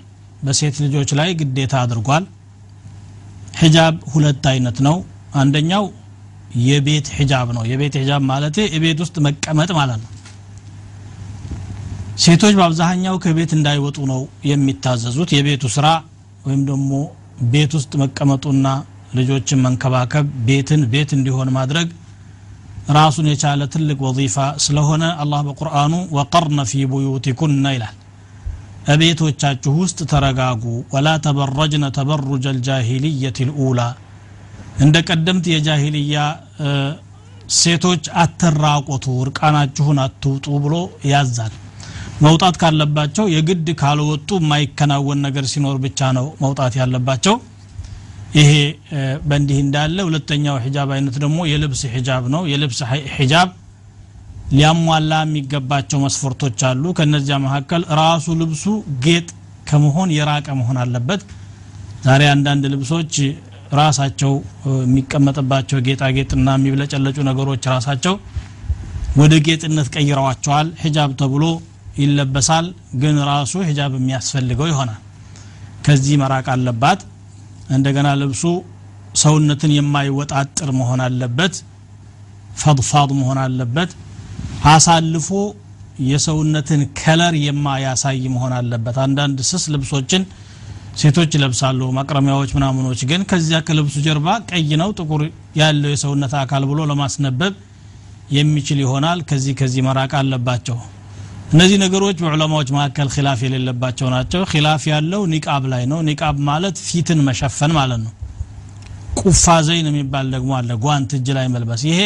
በሴት ልጆች ላይ ግዴታ አድርጓል። ሒጃብ ሁለት አይነት ነው። አንደኛው የቤት ሒጃብ ነው። የቤት ሒጃብ ማለት የቤት ውስጥ መቀመጥ ማለት ነው። ሴቶች በአብዛኛው ከቤት እንዳይወጡ ነው የሚታዘዙት። የቤቱ ስራ ወይም ደግሞ ቤት ውስጥ መቀመጡና ልጆችን መንከባከብ ቤትን ቤት እንዲሆን ማድረግ ራሱን የቻለ ትልቅ ወظيፋ ስለሆነ አላህ በቁርአኑ ወቀርነ ፊ ቡዩቲኩነ ይላል። እቤቶቻችሁ ውስጥ ተረጋጉ። ወላ ተበረጅነ ተበሩጀ ልጃሂልየት ልኡላ። እንደ ቀደምት የጃሂልያ ሴቶች አትራቆቱ እርቃናችሁን አትውጡ ብሎ ያዛል። መውጣት ካለባቸው የግድ ካልወጡ የማይከናወን ነገር ሲኖር ብቻ ነው መውጣት ያለባቸው ይሄ በእንዲህ እንዳለ ሁለተኛው ሒጃብ አይነት ደግሞ የልብስ ሒጃብ ነው። የልብስ ሒጃብ ሊያሟላ የሚገባቸው መስፈርቶች አሉ። ከነዚያ መካከል ራሱ ልብሱ ጌጥ ከመሆን የራቀ መሆን አለበት። ዛሬ አንዳንድ ልብሶች ራሳቸው የሚቀመጥባቸው ጌጣጌጥና የሚብለጨለጩ ነገሮች ራሳቸው ወደ ጌጥነት ቀይረዋቸዋል። ሒጃብ ተብሎ ይለበሳል ግን ራሱ ሒጃብ የሚያስፈልገው ይሆናል። ከዚህ መራቅ አለባት እንደገና ልብሱ ሰውነትን የማይወጣጥር መሆን አለበት ፈድፋድ መሆን አለበት አሳልፎ የሰውነትን color የማያሳይ መሆን አለበት። አንዳንድ ስስ ልብሶችን ሴቶች ይለብሳሉ ማቅረሚያዎች ምናምኖች። ግን ከዚያ ከልብሱ ጀርባ ቀይ ነው ጥቁር ያለው የሰውነት አካል ብሎ ለማስነበብ የሚችል ይሆናል። ከዚህ ከዚህ መራቅ አለባቸው እነዚህ ነገሮች በዑለማዎች መካከል ኪላፍ የሌለባቸው ናቸው። ኪላፍ ያለው ኒቃብ ላይ ነው። ኒቃብ ማለት ፊትን መሸፈን ማለት ነው። ቁፋዘይን የሚባል ደግሞ አለ ጓንት እጅ ላይ መልበስ። ይሄ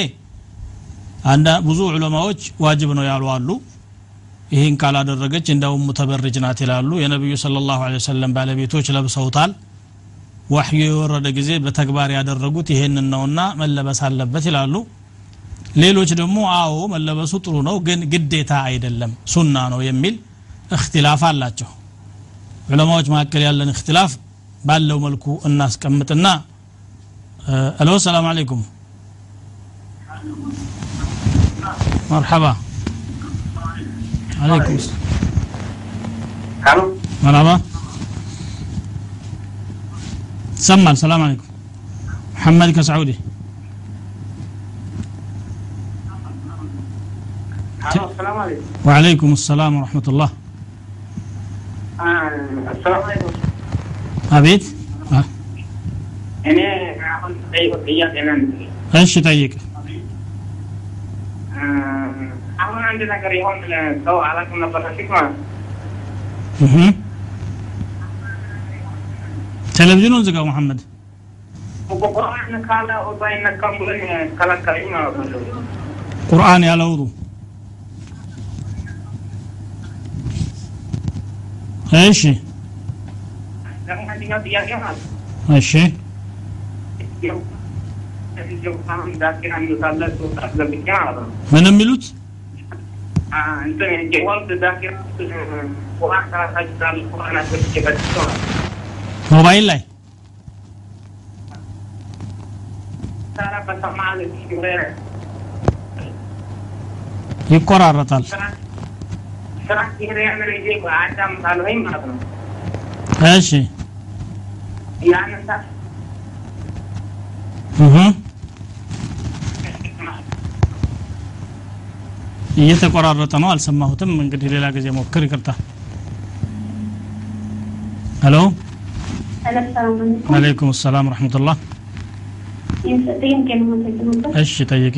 ብዙ ዑለማዎች ዋጅብ ነው ያሉ አሉ። ይህን ካላደረገች እንዳውም ሙተበርጅ ናት ይላሉ። የነቢዩ ስለ ላሁ ሰለም ባለቤቶች ለብሰውታል። ዋሕዩ የወረደ ጊዜ በተግባር ያደረጉት ይሄንን ነውና መለበስ አለበት ይላሉ ሌሎች ደግሞ አዎ መለበሱ ጥሩ ነው ግን ግዴታ አይደለም ሱና ነው የሚል እክትላፍ አላቸው ዑለማዎች መካከል ያለን እክትላፍ ባለው መልኩ እናስቀምጥና አሎ ሰላም አለይኩም መርሐባ عليكم الو مرحبا سمع السلام عليكم محمد كسعودي السلام عليكم. وعليكم السلام ورحمة الله. آه، السلام عليكم. أبيت آه. يعني أنا أنا أنا أنا إيش أنا أنا عندنا كريهون أنا على كنا أنا تلفزيون أنا محمد. قرآن قال أنا كم أنا أنا قرآن أنا لوضو አስገብቼ በትቼ ማለት ነው። ሞባይል ላይ ታራ በሰማ አለ ሲግሬረ ይቆራረጣል ስራ ሲሄድ ያንን ጊዜ አዳምጣለሁ ማለት ነው። እሺ ያንን ሳ እህ እየተቆራረጠ ነው አልሰማሁትም እንግዲህ ሌላ ጊዜ ሞክር ይቅርታ ሄሎ አለይኩም ሰላም ረሕመቱላህ እሺ ጠይቂ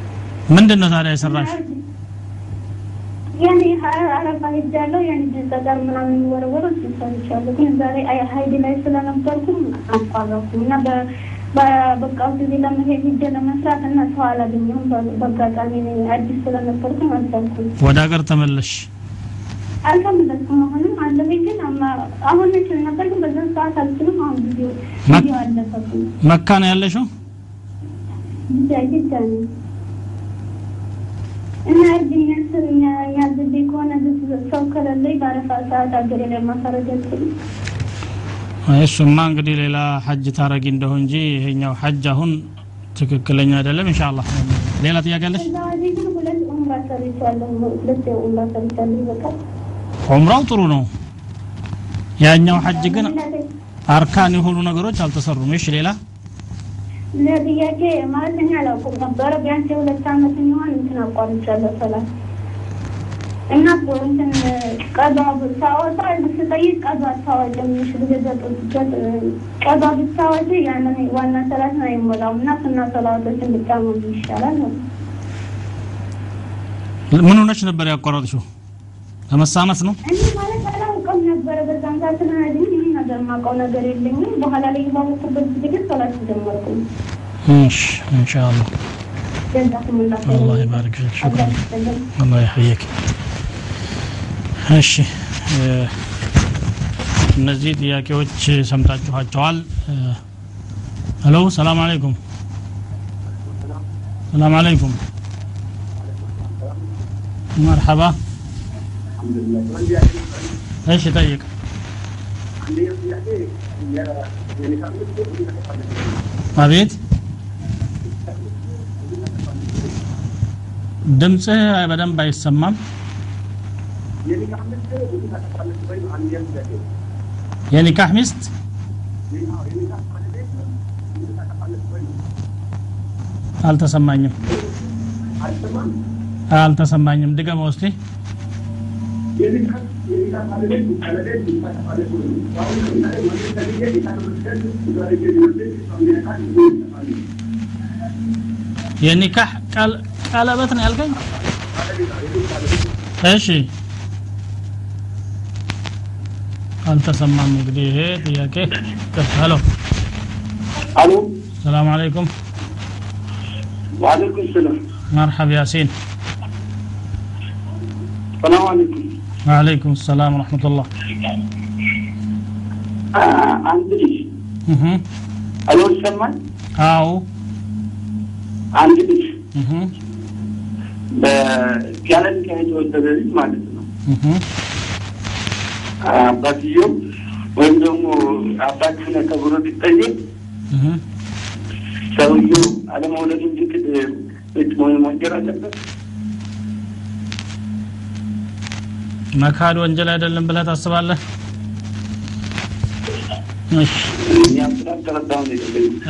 ምንድን ነው ታዲያ የሰራሽ ያኔ አረፋ ሄጃለሁ ያኔ ጠጠር ምናምን እሱን ሰርቻለሁ ግን ዛሬ ሀይድ ላይ ስለነበርኩም አቋረኩም እና በ- በ- በቃ ጊዜ ለመሄድ ሄጄ ለመስራት እና ሰው አላገኘሁም። በአጋጣሚ አዲስ ስለነበርኩም አልቻልኩም። ወደ ሀገር ተመለሽ አልተመለስኩም አሁንም አለብኝ ግን አሁን እችል ነበር ግን በዛን ሰዓት አልችልም። አሁን ጊዜ ጊዜው አለፈብኝ። መካ ነው ያለሽው? ጊዜ ጊዜ ነው እና እርድኛ ስር የሚያዝብኝ ከሆነ ሰው ከሌለኝ በአረፋ ሰዓት አገሬ ላይ ማሳረግ አልችልም እሱማ እንግዲህ ሌላ ሐጅ ታረጊ እንደሁ እንጂ ይሄኛው ሐጅ አሁን ትክክለኛ አይደለም ኢንሻአላህ። ሌላ ጥያቄ አለሽ? ዑምራው ጥሩ ነው። ያኛው ሐጅ ግን አርካን የሆኑ ነገሮች አልተሰሩም። እሺ ሌላ ለጥያቄ ማለት እኔ አላውቅም ነበረ ቢያንስ የሁለት ዓመት የሚሆን እንትን አቋርጫለሁ ሰላት እና እንትን ቀዷ ብታወጣ ስጠይቅ ቀዷ አታወጭ ምሽ ጊዜ ቀዷ ብታወጭ ያንን ዋና ሰላትን አይሞላውም እና ሱና ሰላቶችን ብታመሉ ይሻላል ነው። ምን ሆነች ነበር ያቋረጥሽው? ለመሳነፍ ነው? እኔ ማለት አላውቅም ነበረ በዛን ሰዓት የማውቀው ነገር የለኝም። በኋላ ላይ ባወኩበት ጊዜ ግን ሶላት ጀመርኩኝ። እሺ ኢንሻአላ الله يبارك فيك شكرا الله يحييك እሺ እነዚህ ጥያቄዎች ሰምታችኋቸዋል ሄሎ ሰላም አለይኩም ሰላም አለይኩም مرحبا إيش يضايق አቤት ድምፅህ በደንብ አይሰማም የኒካህ ሚስት አልተሰማኝም አልተሰማኝም ድገመው እስቲ የኒካህ ቃል- ቀለበት ነው ያልከኝ እሺ አልተሰማም እንግዲህ ይሄ ጥያቄ ሄሎ አሎ ሰላም አለይኩም ዋአለይኩም ሰላም መርሐብ ያሲን ሰላም አለይኩም ወአለይኩም ሰላም ወረሕመቱላህ አ- አንድ ልጅ አሎ ይሰማል አዎ አንድ ልጅ በያለ ኒካህ የተወለደ ልጅ ማለት ነው አባትየው ወይም ደግሞ አባት ሆነ ተብሎ ቢጠየቅ ሰውየው አለመውለድ እንዲክድ ቤት መንገር አለበት መካድ ወንጀል አይደለም ብለህ ታስባለህ? እሺ።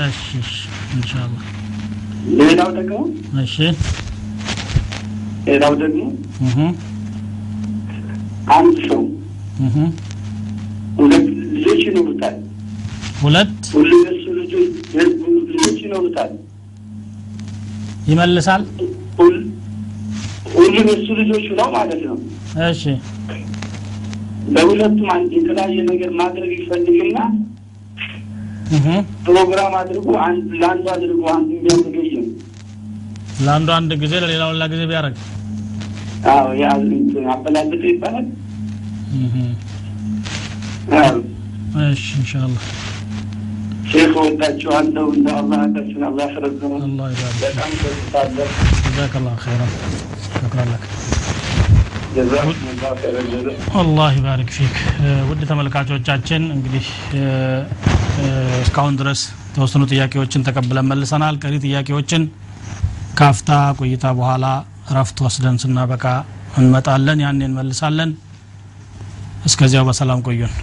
እሺ ኢንሻአላህ። ሌላው ደግሞ? እሺ። ሌላው ደግሞ? አንድ ሰው ሁለት ልጆች ይኖሩታል። ሁለት? የሱ ልጆች ልጆች ይኖሩታል። ይመልሳል? ሁሉም የሱ ልጆች ነው ማለት ነው። እሺ። ለሁለቱም አንድ የተለያየ ነገር ማድረግ ይፈልግና ፕሮግራም አድርጎ ለአንዱ አድርጎ አንዱ ቢያዘገይም ለአንዱ አንድ ጊዜ ለሌላው ሌላ ጊዜ ቢያደርግ? አዎ ያ አበላለጠ ይባላል። እሺ إن شاء الله። ሼክ ወዳችኋለሁ። እንደ አላህ ቀስን አላህ ይባርክ። በጣም ደስታለሁ። جزاك الله خيرا። لك። جزا الله يبارك فيك። ውድ ተመልካቾቻችን እንግዲህ እስካሁን ድረስ የተወሰኑ ጥያቄዎችን ተቀብለን መልሰናል። ቀሪ ጥያቄዎችን ካፍታ ቆይታ በኋላ እረፍት ወስደን ስናበቃ እንመጣለን። ያኔ እንመልሳለን። እስከዚያው በሰላም ቆዩን